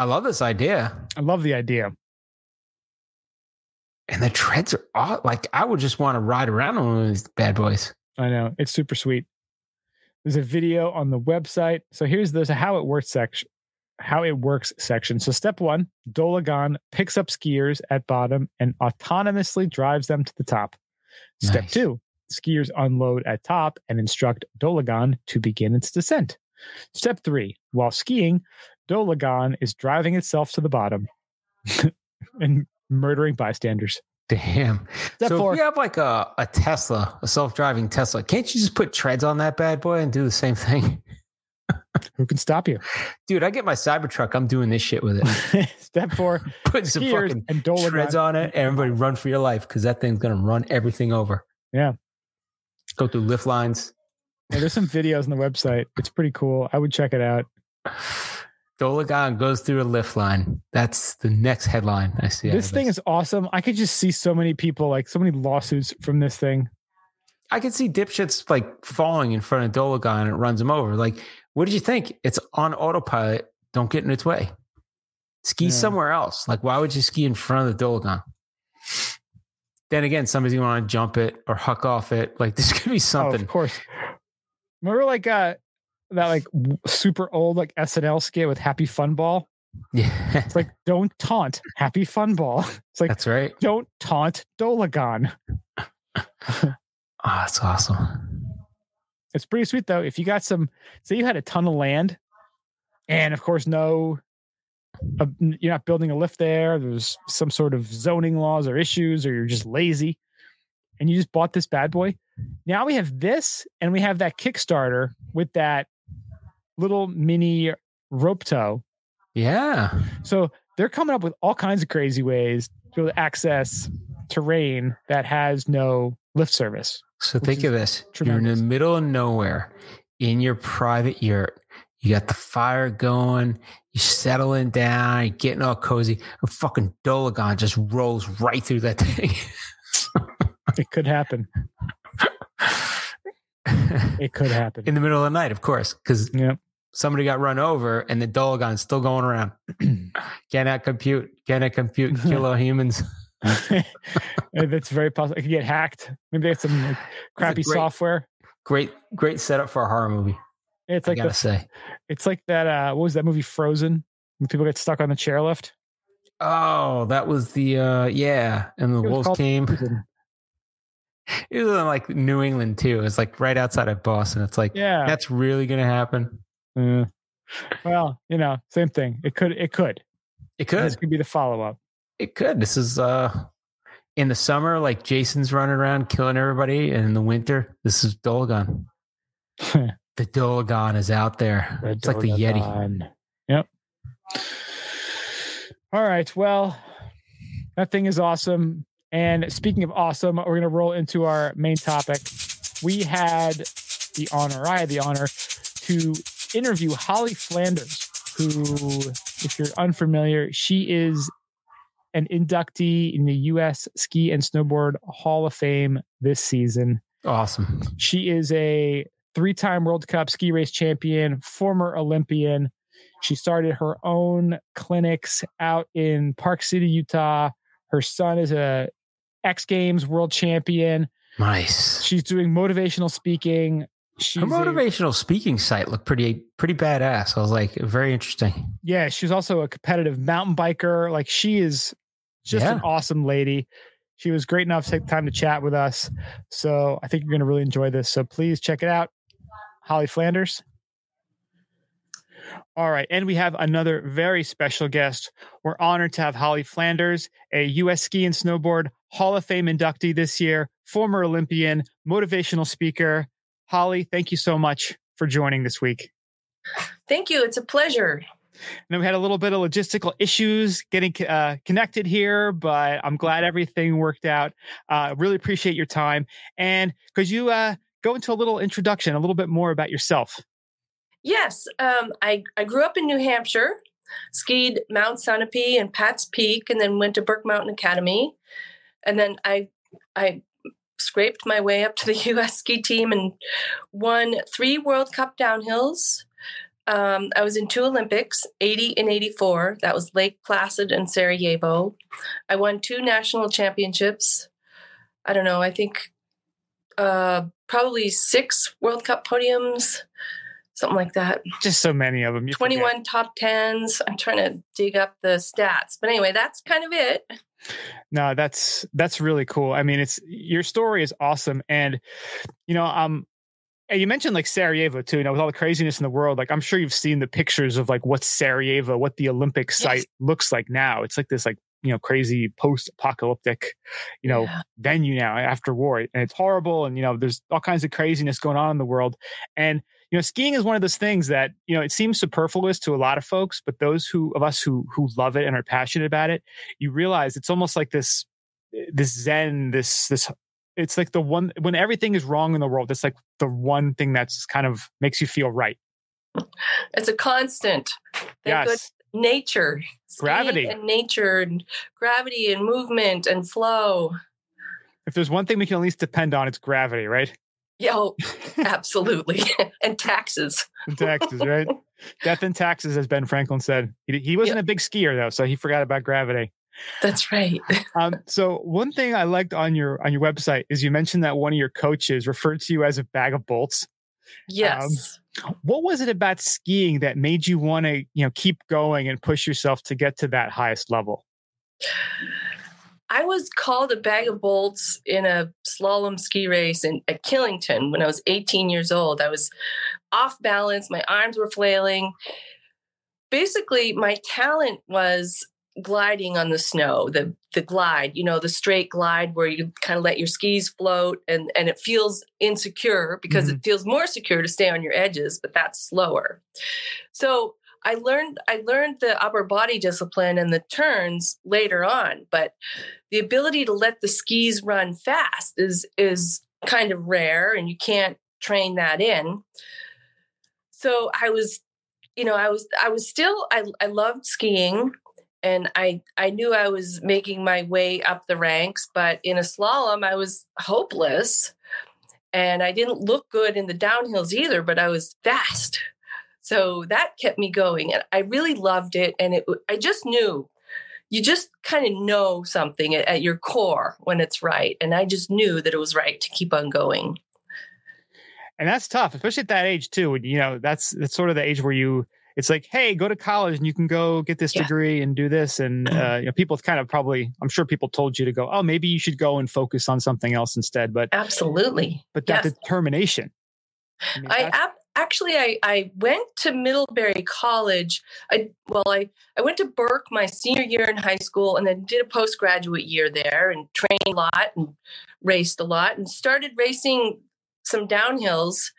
I love this idea. I love the idea. And the treads are aw- like I would just want to ride around on one of these bad boys. I know. It's super sweet. There's a video on the website. So here's the how it works section. How it works section. So step one, Dolagon picks up skiers at bottom and autonomously drives them to the top. Step two, skiers unload at top and instruct Dolagon to begin its descent. Step three, while skiing, Dolagon is driving itself to the bottom and murdering bystanders. Damn. Step so four, if you have like a, a Tesla, a self-driving Tesla, can't you just put treads on that bad boy and do the same thing? who can stop you? Dude, I get my Cybertruck. I'm doing this shit with it. Step four, Put some skiers fucking and Dolagon. treads on it. and Everybody run for your life because that thing's gonna run everything over. Yeah. Go through lift lines. Yeah, there's some videos on the website. It's pretty cool. I would check it out. Dolagon goes through a lift line. That's the next headline I see. this thing is awesome. I could just see so many people, like so many lawsuits from this thing. I can see dipshits like falling in front of Dolagon and it runs them over. Like, what did you think? It's on autopilot. Don't get in its way. Ski Yeah. somewhere else. Like, why would you ski in front of the Dolagon? Then again, somebody's gonna want to jump it or huck off it. Like, this could be Oh, something. of course. Remember, like uh, that like super old like SNL skit with Happy Fun Ball. yeah, It's like don't taunt Happy Fun Ball. It's like that's right. don't taunt Dolagon. Oh, that's awesome. It's pretty sweet though. If you got some, say you had a ton of land, and of course no, uh, you're not building a lift there. There's some sort of zoning laws or issues, or you're just lazy, and you just bought this bad boy. Now we have this, and we have that Kickstarter with that little mini rope tow Yeah. So they're coming up with all kinds of crazy ways to be able to access terrain that has no lift service. So think of this. You're in the middle of nowhere in your private yurt. You got the fire going. You're settling down. You're getting all cozy. A fucking Dolagon just rolls right through that thing. It could happen. It could happen. in the middle of the night, of course, because Yep. Somebody got run over and the Dolagon's still going around. Cannot compute. Cannot compute. Kilo humans. That's very possible. It could get hacked. Maybe they have some like, crappy great- software. Great, great setup for a horror movie. It's I like gotta the, say. it's like that. Uh, what was that movie Frozen? When people get stuck on the chairlift. Oh, that was the uh yeah, and the wolves came. Frozen. It was in like New England too. It's like right outside of Boston. It's like Yeah. that's really gonna happen. Uh, well, you know, same thing. It could. It could. It could. This could. be the follow up. It could. This is uh in the summer, like Jason's running around killing everybody, and in the winter, this is Dolagon. The Dolagon is out there. it's like the Yeti. Yep. All right. Well, that thing is awesome. And speaking of awesome, we're going to roll into our main topic. We had the honor, I had the honor to interview Holly Flanders, who, if you're unfamiliar, she is an inductee in the U.S. Ski and Snowboard Hall of Fame this season. Awesome. She is a three time World Cup ski race champion, former Olympian. She started her own clinics out in Park City, Utah. Her son is a X Games world champion. Nice. She's doing motivational speaking. She's Her a- motivational speaking site looked pretty pretty badass. I was like, very interesting. yeah, she's also a competitive mountain biker. Like she is just an awesome lady. She was great enough to take time to chat with us. So I think you're going to really enjoy this. So please check it out. Holly Flanders. All right. And we have another very special guest. We're honored to have Holly Flanders, a U.S. Ski and Snowboard Hall of Fame inductee this year, former Olympian, motivational speaker. Holly, thank you so much for joining this week. Thank you. It's a pleasure. And then we had a little bit of logistical issues getting uh, connected here, but I'm glad everything worked out. Uh, really appreciate your time. And could you uh, go into a little introduction, a little bit more about yourself? Yes, um, I, I grew up in New Hampshire, skied Mount Sunapee and Pat's Peak, and then went to Burke Mountain Academy. And then I I scraped my way up to the U.S. ski team and won three World Cup downhills. Um, I was in two Olympics, 80 and 84. That was Lake Placid and Sarajevo. I won two national championships. I don't know, I think uh, probably six World Cup podiums, something like that. Just so many of them. You forget. 21 top 10s. I'm trying to dig up the stats. But anyway, that's kind of it. No, that's that's really cool. I mean, it's your story is awesome, and you know, um, and you mentioned like Sarajevo too. You know, with all the craziness in the world, like I'm sure you've seen the pictures of like what Sarajevo, what the Olympic site Yes. looks like now. It's like this like you know crazy post-apocalyptic, you know, Yeah. venue now after war, and it's horrible. And you know, there's all kinds of craziness going on in the world, and you know, skiing is one of those things that you know it seems superfluous to a lot of folks, but those who of us who who love it and are passionate about it, you realize it's almost like this this zen this this it's like the one when everything is wrong in the world it's like the one thing that's kind of makes you feel right It's a constant. Thank good yes nature. Gravity. And nature and gravity and movement and flow. if there's one thing we can at least depend on it's gravity right Yeah, oh, absolutely. and taxes. in taxes right death and taxes as ben franklin said he, he wasn't a big skier though so he forgot about gravity That's right. um, so one thing i liked on your on your website is you mentioned that one of your coaches referred to you as a bag of bolts Yes. what was it about skiing that made you want to you know keep going and push yourself to get to that highest level I was called a bag of bolts in a slalom ski race in at Killington when I was 18 years old. I was off balance, my arms were flailing. Basically, my talent was gliding on the snow, the the glide, you know, the straight glide where you kind of let your skis float and and it feels insecure because it mm-hmm. feels more secure to stay on your edges, but that's slower. So, I learned I learned the upper body discipline and the turns later on, but the ability to let the skis run fast is is kind of rare and you can't train that in. So I was you know, I was I was still I I loved skiing and I I knew I was making my way up the ranks, but in a slalom I was hopeless and I didn't look good in the downhills either, but I was fast. So that kept me going and I really loved it and it I just knew you just kind of know something at, at your core when it's right and I just knew that it was right to keep on going. And that's tough, especially at that age too. When you know that's that's sort of the age where you it's like, hey, go to college and you can go get this Yeah. degree and do this. And uh, you know, people kind of probably, I'm sure people told you to go, oh, maybe you should go and focus on something else instead. But Absolutely. but that Yes. determination. I mean, I ab- actually I, I went to Middlebury College. I well I, I went to Burke my senior year in high school and then did a postgraduate year there and trained a lot and raced a lot and started racing some downhills.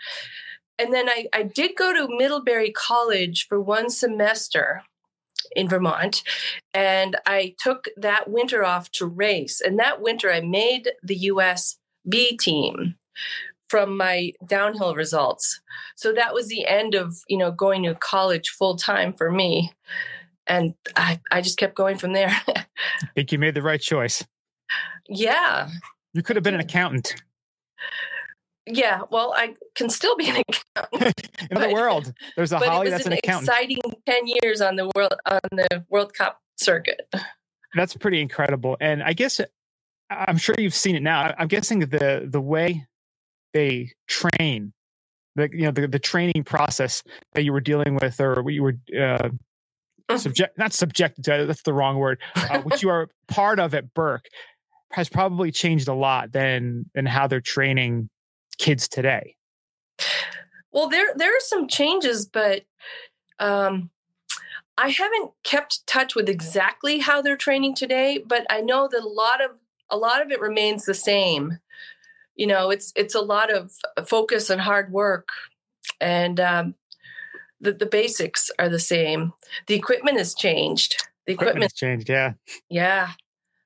And then I, I did go to Middlebury College for one semester in Vermont. And I took that winter off to race. And that winter I made the US B team from my downhill results. So that was the end of, you know, going to college full time for me. And I, I just kept going from there. I think you made the right choice. yeah. You could have been an accountant Yeah. Well, I can still be an accountant. in the world. There's a Holly that's an an accountant. exciting 10 years on the world on the World Cup circuit. That's pretty incredible. And I guess I'm sure you've seen it now. I'm guessing the the way they train, the you know the, the training process that you were dealing with, or what you were uh, subject not subjected to. That's the wrong word. Uh, which you are part of at Burke has probably changed a lot than than how they're training kids today. Well, there there are some changes, but um, I haven't kept touch with exactly how they're training today. But I know that a lot of a lot of it remains the same. You know, it's it's a lot of focus and hard work, and um, the the basics are the same. The equipment has changed. The Equipment changed. Yeah. yeah,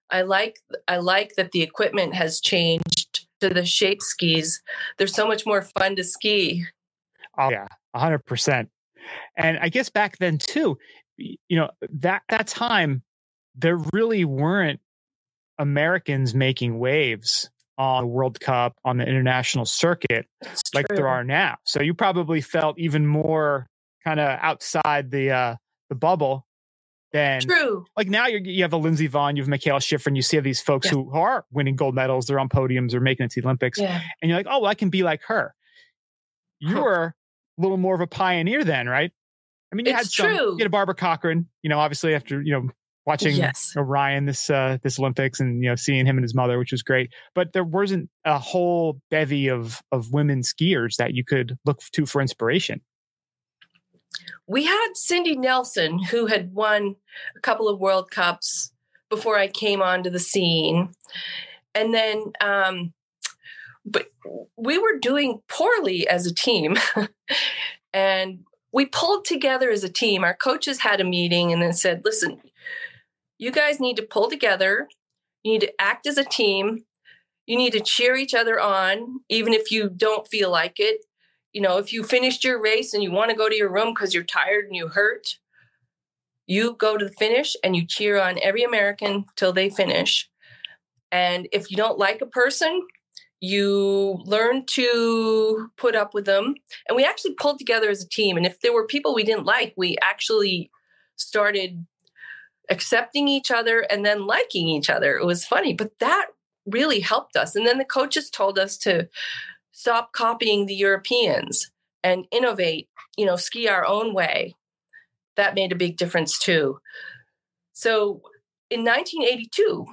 I like I like that the equipment has changed to the shape skis. They're so much more fun to ski. Oh yeah, hundred percent. And I guess back then too, you know that that time there really weren't Americans making waves on the World Cup on the international circuit It's like there are now. So you probably felt even more kind of outside the uh, the bubble than True. like now you're, you have a Lindsey Vonn, you have Mikaela Shiffrin, you see these folks Yeah. who are winning gold medals, they're on podiums they're making it to the Olympics Yeah. and you're like, oh, well, I can be like her. You Huh. were a little more of a pioneer then, right? I mean, you had some, true. you had a Barbara Cochran, you know, obviously after you know watching Yes. Orion this uh, this Olympics and you know seeing him and his mother, which was great. But there wasn't a whole bevy of of women skiers that you could look to for inspiration. We had Cindy Nelson, who had won a couple of World Cups before I came onto the scene. And then, um, but we were doing poorly as a team. and we pulled together as a team. Our coaches had a meeting and then said, listen, you guys need to pull together. You need to act as a team. You need to cheer each other on, even if you don't feel like it you know, if you finished your race and you want to go to your room because you're tired and you hurt, you go to the finish and you cheer on every American till they finish. And if you don't like a person, you learn to put up with them. And we actually pulled together as a team. And if there were people we didn't like, we actually started accepting each other and then liking each other. It was funny, but that really helped us. And then the coaches told us to stop copying the Europeans and innovate, you know, ski our own way. That made a big difference too. So in 1982,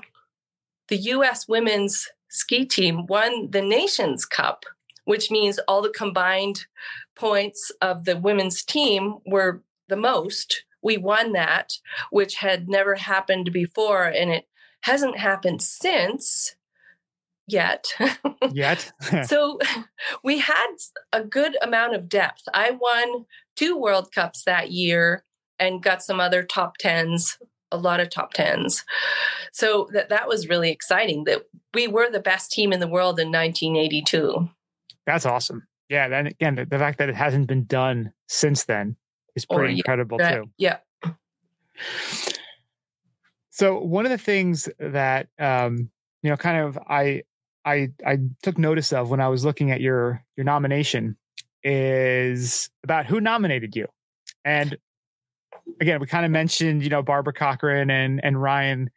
the US women's ski team won the Nations Cup, which means all the combined points of the women's team were the most. We won that, which had never happened before, and it hasn't happened since yet. Yet, so we had a good amount of depth. I won two World Cups that year and got some other top tens, a lot of top tens. So that that was really exciting. That we were the best team in the world in 1982. That's awesome. Yeah. Then again, the, the fact that it hasn't been done since then is pretty Or, incredible too. Yeah. So one of the things that um, you know, kind of I I I took notice of when I was looking at your your nomination is about who nominated you. And again, we kind of mentioned, you know, Barbara Cochran and and Ryan.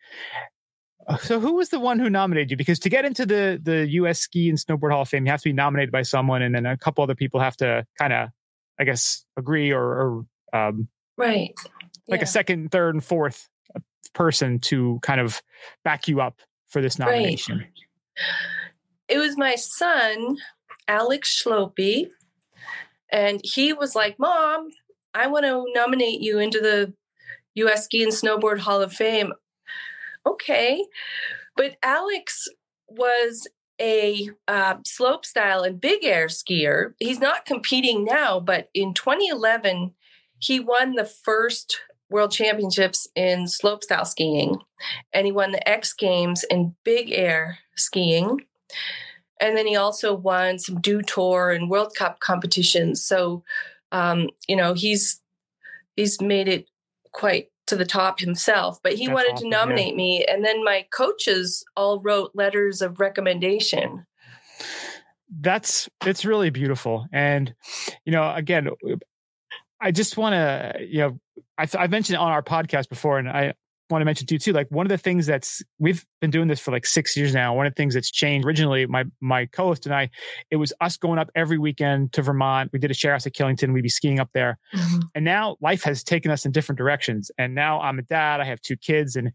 So who was the one who nominated you? Because to get into the the US Ski and Snowboard Hall of Fame, you have to be nominated by someone, and then a couple other people have to kind of, I guess, agree or, or um, Right. like Yeah. a second, third, and fourth uh, person to kind of back you up for this Right. nomination. it was my son, Alex Schlopy, and he was like, Mom, I want to nominate you into the US Ski and Snowboard Hall of Fame. Okay. But Alex was a uh, slope style and big air skier. He's not competing now, but in 2011, he won the first world championships in slope style skiing and he won the X Games in big air skiing. And then he also won some Dew Tour and World Cup competitions. So, um, you know, he's he's made it quite to the top himself. But he That's wanted awesome, to yeah. nominate me, and then my coaches all wrote letters of recommendation. That's it's really beautiful, and you know, again, I just want to, you know, I, I mentioned it on our podcast before, and I want to mention to you too. Like one of the things that's we've been doing this for like six years now. One of the things that's changed originally, my my co-host and I, it was us going up every weekend to Vermont. We did a share house at Killington. We'd be skiing up there. And now life has taken us in different directions. And now I'm a dad, I have two kids, and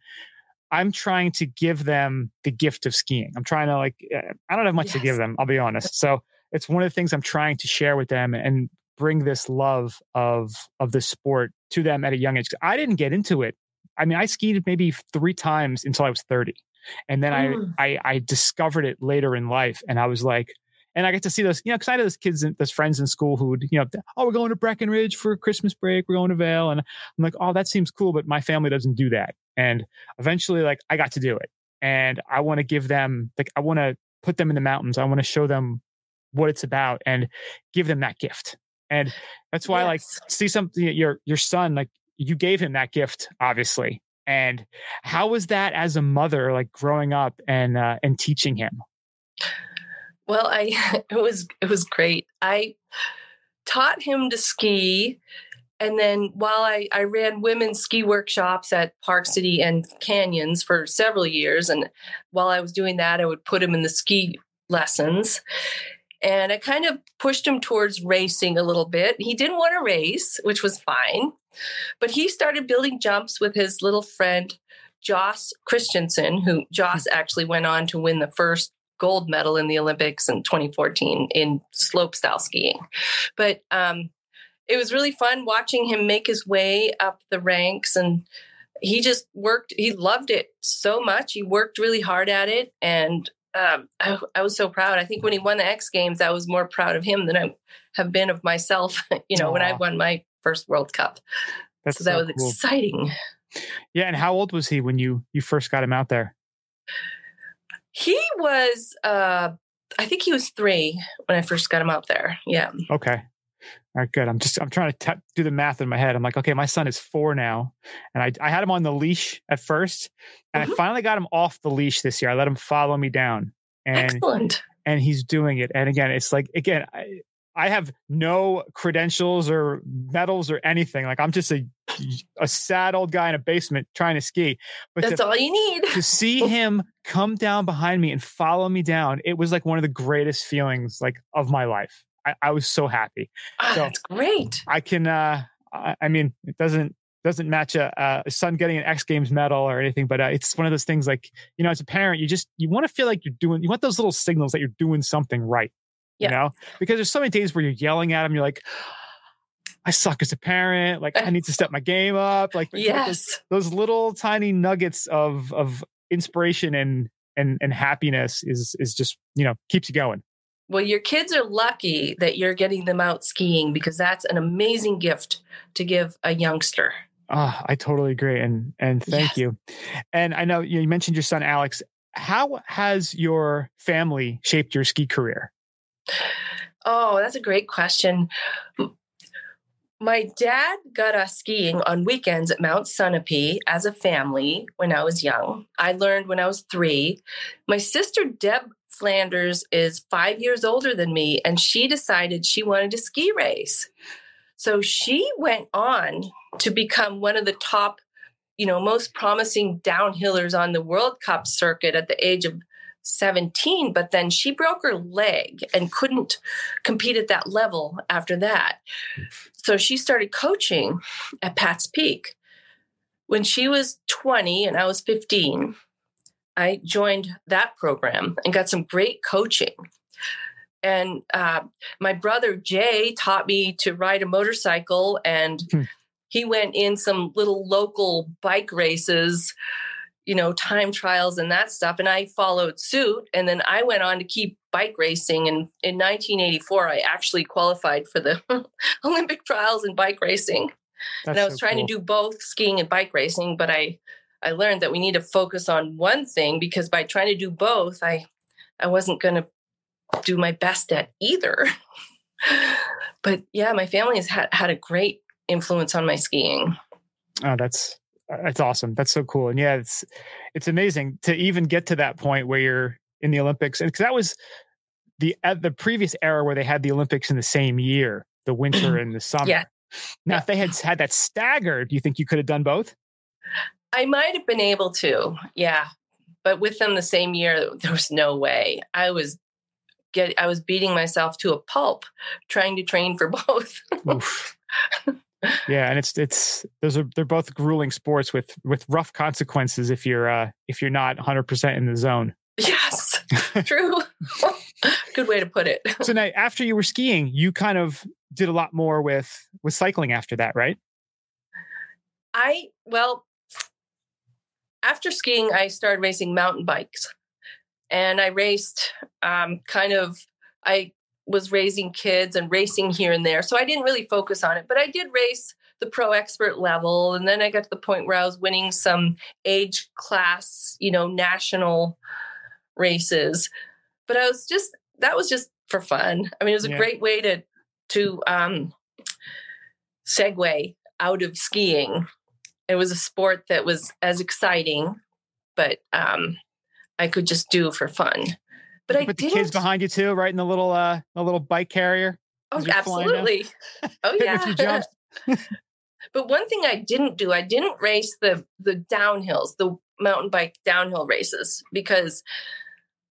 I'm trying to give them the gift of skiing. I'm trying to like, uh, I don't have much to give them, I'll be honest. So it's one of the things I'm trying to share with them and bring this love of of the sport to them at a young age. I didn't get into it. I mean, I skied maybe three times until I was 30. And then Mm. I, I I discovered it later in life. And I was like, and I get to see those, you know, because I had those kids, and those friends in school who would, you know, oh, we're going to Breckenridge for Christmas break. We're going to Vail. And I'm like, oh, that seems cool, but my family doesn't do that. And eventually, like, I got to do it. And I want to give them, like, I want to put them in the mountains. I want to show them what it's about and give them that gift. And that's why, like, see something, your, your son, like, you gave him that gift, obviously. And how was that as a mother, like, growing up and, uh, and teaching him? Well, I it was it was great. I taught him to ski and then while I, I ran women's ski workshops at Park City and Canyons for several years, and while I was doing that, I would put him in the ski lessons. And I kind of pushed him towards racing a little bit. He didn't want to race, which was fine. But he started building jumps with his little friend, Joss Christensen, who Joss actually went on to win the first gold medal in the Olympics in 2014 in slope style skiing. But um, it was really fun watching him make his way up the ranks and he just worked he loved it so much he worked really hard at it and um, I, I was so proud i think when he won the x games i was more proud of him than i have been of myself you know when i won my first world cup That's so that so was cool. exciting Yeah, and how old was he when you you first got him out there? he was uh i think he was three when i first got him out there yeah Okay. All right, good. I'm just I'm trying to t- do the math in my head. I'm like, okay, my son is four now, and I I had him on the leash at first, and I Mhm. finally got him off the leash this year. I let him follow me down, and excellent and he's doing it. And again, it's like again, I, I have no credentials or medals or anything. Like I'm just a a sad old guy in a basement trying to ski. But that's to, all you need to see him come down behind me and follow me down, it was like one of the greatest feelings like of my life. I, I was so happy. Ah, so- that's great I can. uh I, mean, it doesn't doesn't match a, a son getting an X Games medal or anything, but uh, it's one of those things. Like you know, as a parent, you just you want to feel like you're doing. You want those little signals that you're doing something right. Yeah. You know, because there's so many days where you're yelling at him. You're like, I suck as a parent. Like I need to step my game up. Like those- yes those little tiny nuggets of of inspiration and and and happiness is is just you know keeps you going. Well, your kids are lucky that you're getting them out skiing because that's an amazing gift to give a youngster. Oh, I totally agree. And and thank Yes. you. And I know you mentioned your son Alex. How has your family shaped your ski career? Oh, that's a great question. My dad got us skiing on weekends at Mount Sunapee as a family when I was young. I learned when I was three. My sister Deb Flanders is five years older than me, and she decided she wanted to ski race. So she went on to become one of the top, you know, most promising downhillers on the World Cup circuit at the age of 17, but then she broke her leg and couldn't compete at that level after that. So she started coaching at Pat's Peak. When she was 20 and I was 15, I joined that program and got some great coaching. And uh, my brother Jay taught me to ride a motorcycle, and Hmm. he went in some little local bike races you know, time trials and that stuff. And I followed suit. And then I went on to keep bike racing. And in 1984, I actually qualified for the Olympic trials in bike racing. That's and I was so trying cool. to do both skiing and bike racing, but I I learned that we need to focus on one thing because by trying to do both, I I wasn't going to do my best at either. but yeah, my family has had, had a great influence on my skiing. Oh, that's that's awesome. That's so cool. And yeah, it's it's amazing to even get to that point where you're in the Olympics, and because that was the at the previous era where they had the Olympics in the same year, the winter and the summer. Yeah. Now, Yeah. if they had had that staggered, do you think you could have done both? I might have been able to, yeah, but with them the same year, there was no way. I was get I was beating myself to a pulp trying to train for both. Yeah, and it's it's those are they're both grueling sports with with rough consequences if you're uh if you're not 100 percent in the zone. yes, true. Good way to put it. So now, after you were skiing, you kind of did a lot more with with cycling after that, right? I well, after skiing, I started racing mountain bikes, and I raced um, kind of. I was raising kids and racing here and there, so I didn't really focus on it. But I did race the pro expert level, and then I got to the point where I was winning some age class, you know, national races. But I was just that was just for fun. I mean, it was a Yeah. great way to to um, segue out of skiing it was a sport that was as exciting, but um, I could just do for fun. But I put the didn't. kids behind you too, right in the little uh the little bike carrier. oh, as you're flying down. absolutely. Oh yeah. but one thing I didn't do, I didn't race the the downhills, the mountain bike downhill races, because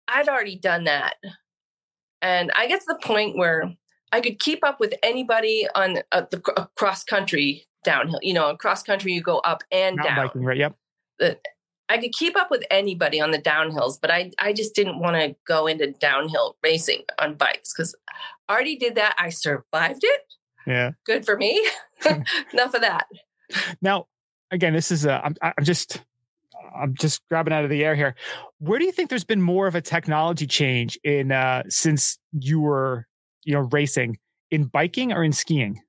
I'd already done that, and I get to the point where I could keep up with anybody on uh, the cr- cross country downhill. You know, cross country you go up and Mountain down. biking, right? Yep. I could keep up with anybody on the downhills, but I I just didn't want to go into downhill racing on bikes because I already did that. I survived it. Yeah. Good for me. Enough of that. Now, again, this is a I'm I'm just I'm just grabbing out of the air here. Where do you think there's been more of a technology change in uh since you were, you know, racing in biking or in skiing?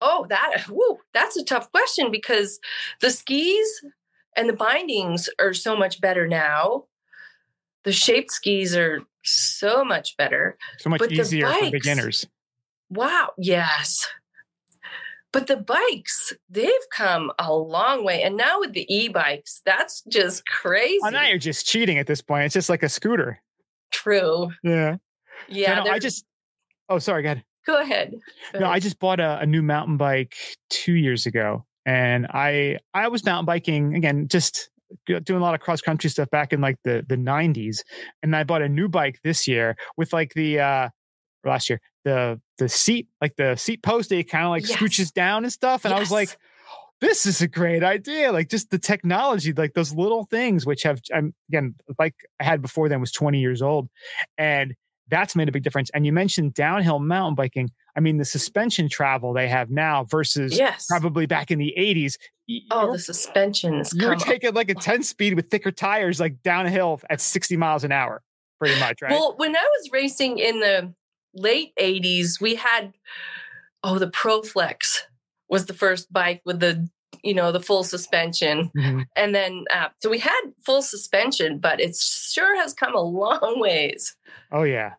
Oh, that woo, that's a tough question because the skis and the bindings are so much better now. The shaped skis are so much better. So much But easier for beginners. Wow, yes. But the bikes, they've come a long way. And now with the e-bikes, that's just crazy. Oh, now you're just cheating at this point. It's just like a scooter. True. Yeah. Yeah. no, I just oh sorry, go ahead. go ahead. Go No, I just bought a, a new mountain bike two years ago, and I I was mountain biking again, just doing a lot of cross country stuff back in like the the nineties, and I bought a new bike this year with like the uh last year the the seat like the seat post it kind of like Yes. scooches down and stuff, and I was like. This is a great idea. Like just the technology, like those little things, which have, I'm again, bike I had before then was 20 years old. And that's made a big difference. And you mentioned downhill mountain biking. I mean, the suspension travel they have now versus yes. probably back in the 80s. Oh, you're, the suspensions. you're taking like a 10 speed with thicker tires, like downhill at 60 miles an hour, pretty much, right? Well, when I was racing in the late 80s, we had, oh, the Proflex was the first bike with the you know, the full suspension. Mhm. And then, uh, so we had full suspension, but it sure has come a long ways. Oh yeah.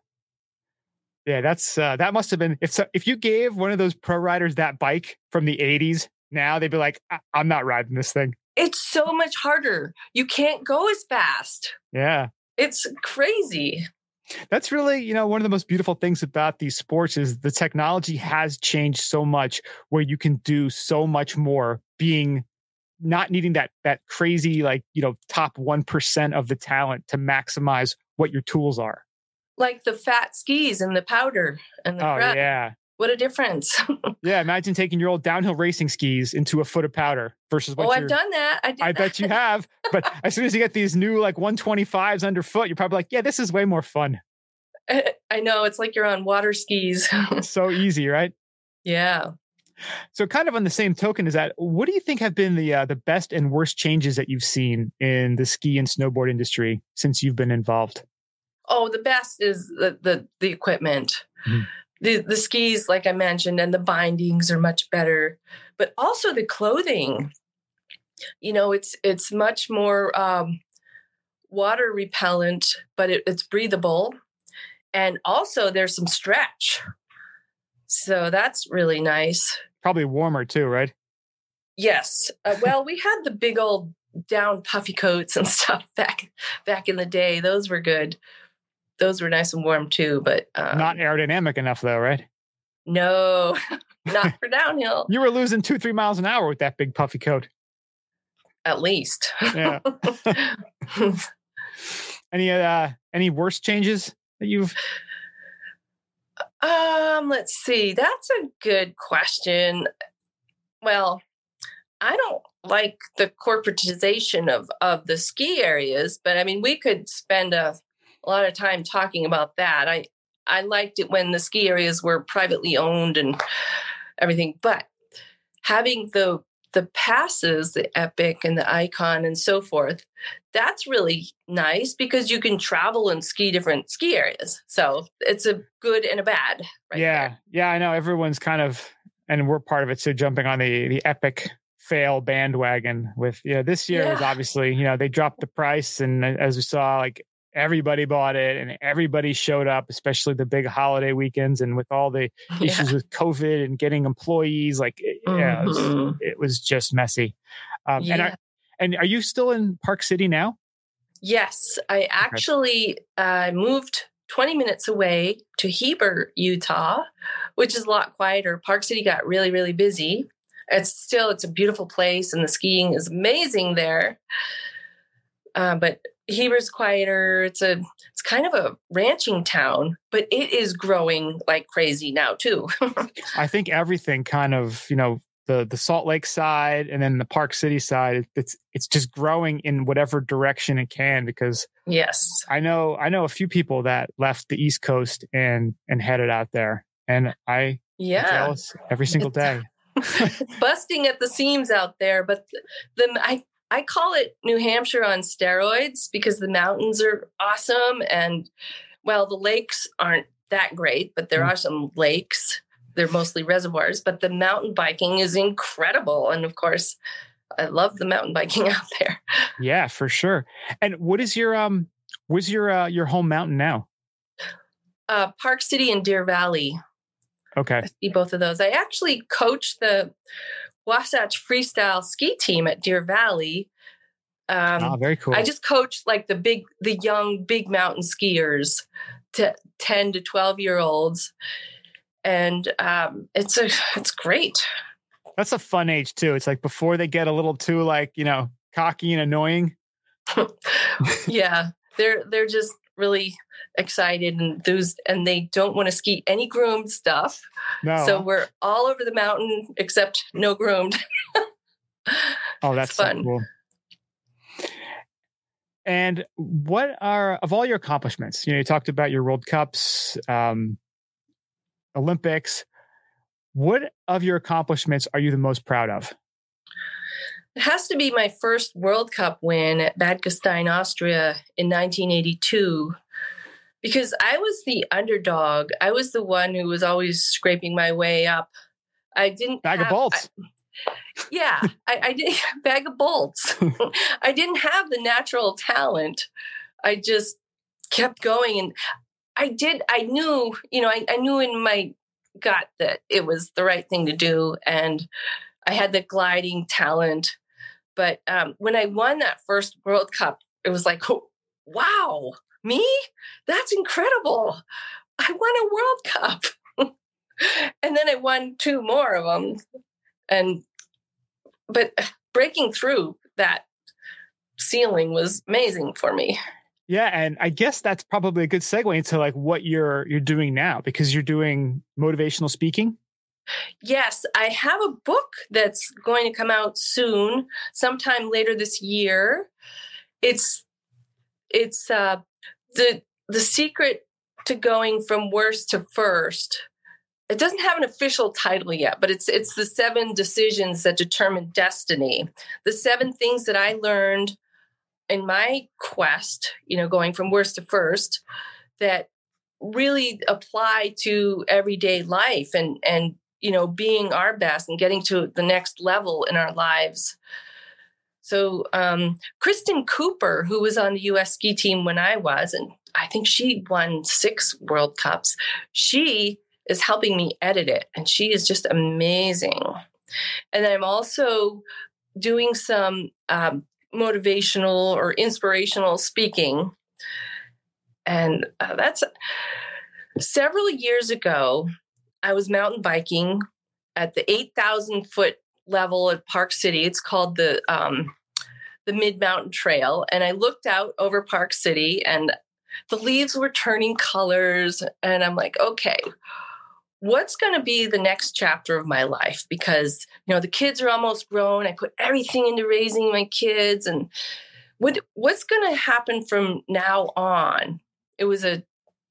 Yeah, that's uh, that must have been if so, if you gave one of those pro riders that bike from the 80s, now they'd be like, I'm not riding this thing. It's so much harder. You can't go as fast. Yeah. It's crazy. That's really, you know, one of the most beautiful things about these sports is the technology has changed so much where you can do so much more being not needing that that crazy like, you know, top 1% of the talent to maximize what your tools are. Like the fat skis and the powder and the Oh crud. yeah. What a difference. Yeah, imagine taking your old downhill racing skis into a foot of powder versus what oh, I've done that. I, I bet you have. But as soon as you get these new like 125s underfoot, you're probably like, yeah, this is way more fun. I know. It's like you're on water skis. So easy, right? yeah. So, kind of on the same token, is that what do you think have been the uh, the best and worst changes that you've seen in the ski and snowboard industry since you've been involved? Oh, the best is the the, the equipment. Mhm. The the skis, like I mentioned, and the bindings are much better, but also the clothing. You know, it's it's much more um, water repellent, but it, it's breathable, and also there's some stretch. So that's really nice. Probably warmer too, right? Yes. Uh, well, we had the big old down puffy coats and stuff back back in the day. Those were good. Those were nice and warm too. But um, Not aerodynamic enough, though, right? no, not for downhill. You were losing two, three miles an hour with that big puffy coat. At least. Yeah. any uh any worse changes that you've? um. Let's see. That's a good question. Well, I don't like the corporatization of of the ski areas, but I mean, we could spend a, a lot of time talking about that. I I liked it when the ski areas were privately owned and everything, but having the the passes, the Epic and the Icon and so forth, that's really nice because you can travel and ski different ski areas. So it's a good and a bad. Right yeah, there. yeah, I know everyone's kind of, and we're part of it. So jumping on the the epic fail bandwagon with you know this year is Yeah. obviously you know they dropped the price and uh, as we saw like everybody bought it and everybody showed up especially the big holiday weekends and with all the Yeah. issues with covid and getting employees like it, yeah, it, was, Mhm. it was just messy um, and are, and are you still in park city now Yes, I actually uh, moved 20 minutes away to Heber, Utah, which is a lot quieter. Park City got really, really busy. It's still it's a beautiful place, and the skiing is amazing there. Uh, but Heber's quieter. It's a it's kind of a ranching town, but it is growing like crazy now too. i think everything kind of you know the the salt lake side and then the park city side it's it's just growing in whatever direction it can because yes, I know I know a few people that left the East Coast and and headed out there, and I yeah. jealous every single day. busting at the seams out there but the, the I, I call it new hampshire on steroids because the mountains are awesome and well the lakes aren't that great but there Mm. are some lakes they're mostly reservoirs but the mountain biking is incredible and of course i love the mountain biking out there Yeah, for sure. And what is your um? What's your uh, your home mountain now? uh, park city and deer valley Okay, I see both of those. I actually coached the Wasatch Freestyle ski team at Deer Valley. Um, ah, very cool. I just coach like the big, the young, big mountain skiers, to ten to twelve year olds, and um, it's a, it's great. That's a fun age too. It's like before they get a little too like you know cocky and annoying. yeah, they're they're just really excited and those and they don't want to ski any groomed stuff. No, So we're all over the mountain except no groomed. oh, that's so fun. cool. And what are of all your accomplishments? You know, you talked about your World Cups, um, Olympics. What of your accomplishments are you the most proud of? It has to be my first World Cup win at Bad Gastein, Austria in 1982. Because I was the underdog. I was the one who was always scraping my way up. I didn't Bag have, of bolts. I- yeah, I, I did bag of bolts. I didn't have the natural talent. I just kept going and I did, I knew, you know, I, I knew in my gut that it was the right thing to do. And I had the gliding talent. But um, when I won that first World Cup, it was like, oh, wow, me? That's incredible. I won a World Cup. and then I won two more of them. And, but breaking through that ceiling was amazing for me. Yeah, and I guess that's probably a good segue into like what you're you're doing now because you're doing motivational speaking. Yes, I have a book that's going to come out soon, sometime later this year. It's it's uh the the secret to going from worst to first. It doesn't have an official title yet, but it's it's the seven decisions that determine destiny. The seven things that I learned in my quest, you know, going from worst to first, that really apply to everyday life and and you know being our best and getting to the next level in our lives. So um, Christin Cooper, who was on the U.S. ski team when I was, and I think she won six World Cups. She is helping me edit it, and she is just amazing. And I'm also doing some um, motivational or inspirational speaking. And uh, that's several years ago, I was mountain biking at the 8,000 foot level at Park City. It's called the, um, the Mid Mountain Trail. And I looked out over Park City and the leaves were turning colors. And I'm like, okay, what's going to be the next chapter of my life? Because you know the kids are almost grown. I put everything into raising my kids. And what what's going to happen from now on? It was a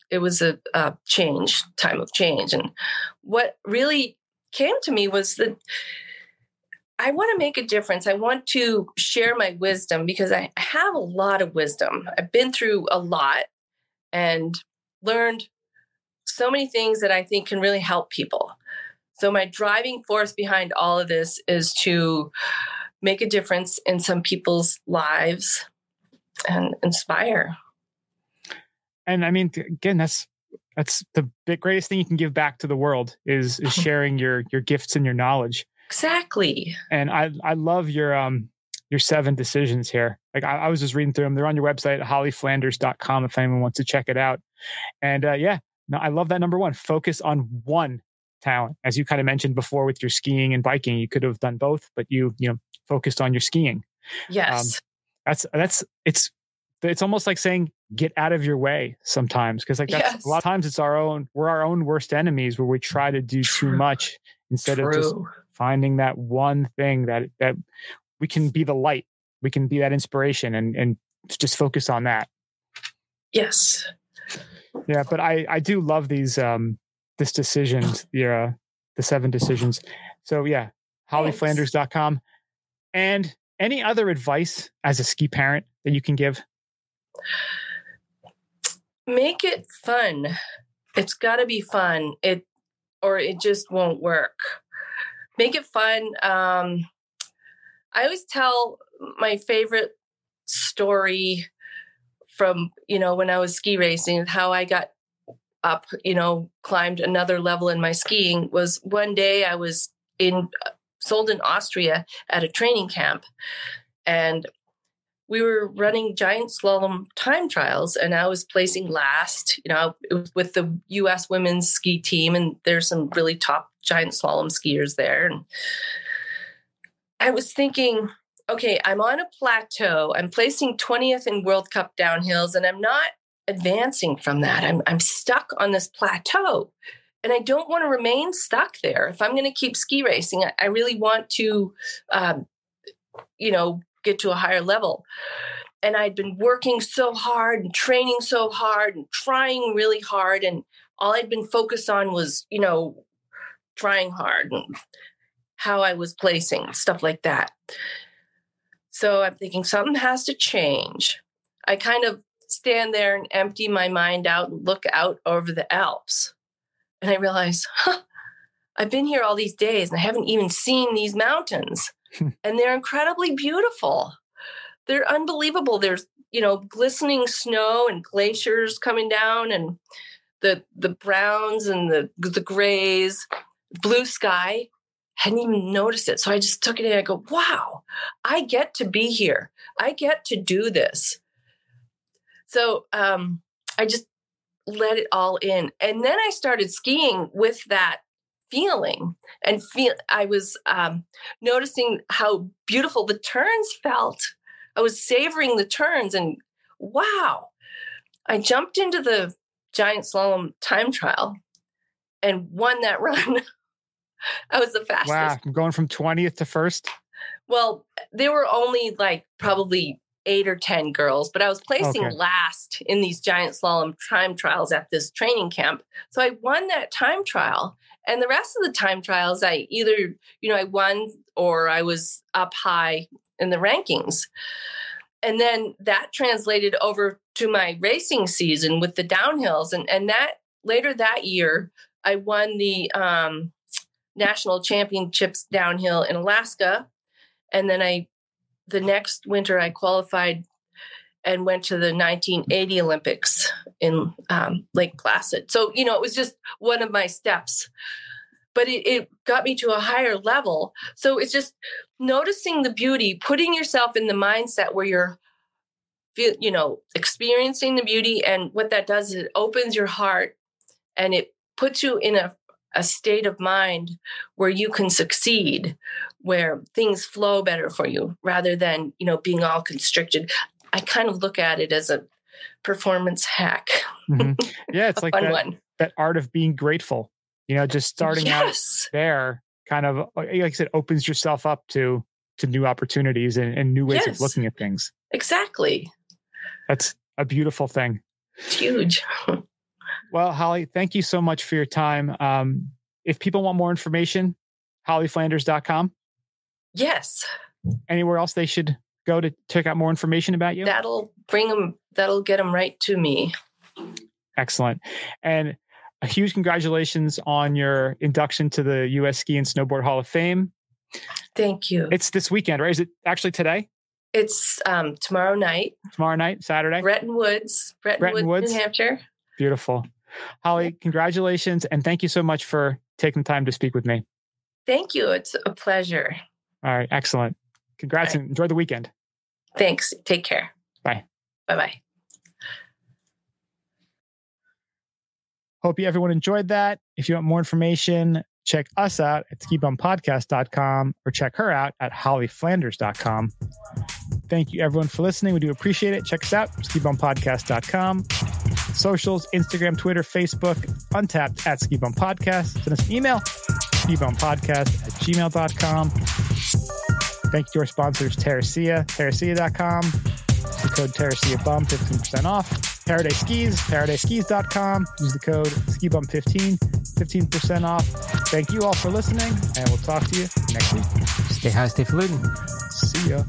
it was a, a change time of change. And what really came to me was that I want to make a difference. I want to share my wisdom because I have a lot of wisdom. I've been through a lot and learned so many things that I think can really help people. So, my driving force behind all of this is to make a difference in some people's lives and inspire. And I mean, again, that's that's the greatest thing you can give back to the world is is sharing your your gifts and your knowledge. Exactly. And I I love your um your seven decisions here. Like I, I was just reading through them. They're on your website, hollyflanders.com if anyone wants to check it out. And uh, yeah, no, I love that number one. Focus on one talent. As you kind of mentioned before with your skiing and biking, you could have done both, but you, you know, focused on your skiing. Um, yes. Um, that's, that's, it's, it's almost like saying get out of your way sometimes. Cause like that's yes. a lot of times it's our own, we're our own worst enemies where we try to do True. too much instead True. of just finding that one thing that, that we can be the light. We can be that inspiration and, and just focus on that. Yes yeah but i i do love these um this decisions the uh the seven decisions. So yeah hollyflanders.com and any other advice as a ski parent that you can give? Make it fun. It's got to be fun. It or it just won't work. Make it fun um i always tell my favorite story from you know when I was ski racing, how I got up, you know, climbed another level in my skiing was one day I was in uh, Sölden Austria at a training camp, and we were running giant slalom time trials, and I was placing last. You know, with the U.S. women's ski team, and there's some really top giant slalom skiers there, and I was thinking okay, I'm on a plateau. I'm placing 20th in World Cup downhills, and I'm not advancing from that. I'm, I'm stuck on this plateau. And I don't want to remain stuck there. If I'm going to keep ski racing, I, I really want to, um, you know, get to a higher level. And I'd been working so hard and training so hard and trying really hard. And all I'd been focused on was, you know, trying hard and how I was placing, stuff like that. So I'm thinking something has to change. I kind of stand there and empty my mind out and look out over the Alps. And I realize, huh, I've been here all these days and I haven't even seen these mountains. and they're incredibly beautiful. They're unbelievable. There's, you know, glistening snow and glaciers coming down and the the browns and the the grays, blue sky. I hadn't even noticed it. So I just took it in. I go, wow, I get to be here. I get to do this. So um, I just let it all in. And then I started skiing with that feeling and feel i was um, noticing how beautiful the turns felt i was savoring the turns and wow i jumped into the giant slalom time trial and won that run i was the fastest wow i'm going from 20th to first well there were only like probably eight or 10 girls, but I was placing okay. last in these giant slalom time trials at this training camp. So I won that time trial. And the rest of the time trials, I either, you know, I won or I was up high in the rankings. And then that translated over to my racing season with the downhills. And, and that later that year, I won the um, national championships downhill in Alaska. And then I, the next winter, I qualified and went to the 1980 Olympics in um, Lake Placid. So, you know, it was just one of my steps, but it, it, got me to a higher level. So it's just noticing the beauty, putting yourself in the mindset where you're, you know, experiencing the beauty. And what that does is it opens your heart and it puts you in a, a state of mind where you can succeed where things flow better for you rather than you know being all constricted I kind of look at it as a performance hack. Mm-hmm. Yeah, it's like that, one. that art of being grateful. You know, just starting yes. out there kind of like I said, opens yourself up to to new opportunities and, and new ways yes. of looking at things. Exactly. That's a beautiful thing. It's huge. well, Holly, thank you so much for your time. Um, if people want more information, hollyflanders.com. Yes. Anywhere else they should go to check out more information about you? That'll bring them, that'll get them right to me. Excellent. And a huge congratulations on your induction to the U.S. Ski and Snowboard Hall of Fame. Thank you. It's this weekend, right? Is it actually today? It's um, tomorrow night. Tomorrow night, Saturday. Bretton Woods, Bretton, Woods, Woods, New Hampshire. Beautiful. Holly, congratulations. And thank you so much for taking the time to speak with me. Thank you. It's a pleasure. All right. Excellent. Congrats and enjoy the weekend. Thanks. Take care. Bye. Bye bye. Hope you everyone enjoyed that. If you want more information, check us out at skibumpodcast.com or check her out at hollyflanders.com. Thank you everyone for listening. We do appreciate it. Check us out, skibumpodcast.com. Socials, Instagram, Twitter, Facebook, untapped at Ski Podcast. Send us an email, skibumppodcast at gmail.com. Thank you to our sponsors, Terracea, terracea.com. Use the code TerraceaBump, 15% off. Paradise Skis, paradiseskis.com. Use the code SKIBUMP15, 15% off. Thank you all for listening, and we'll talk to you next week. Stay high, stay fluid. See ya.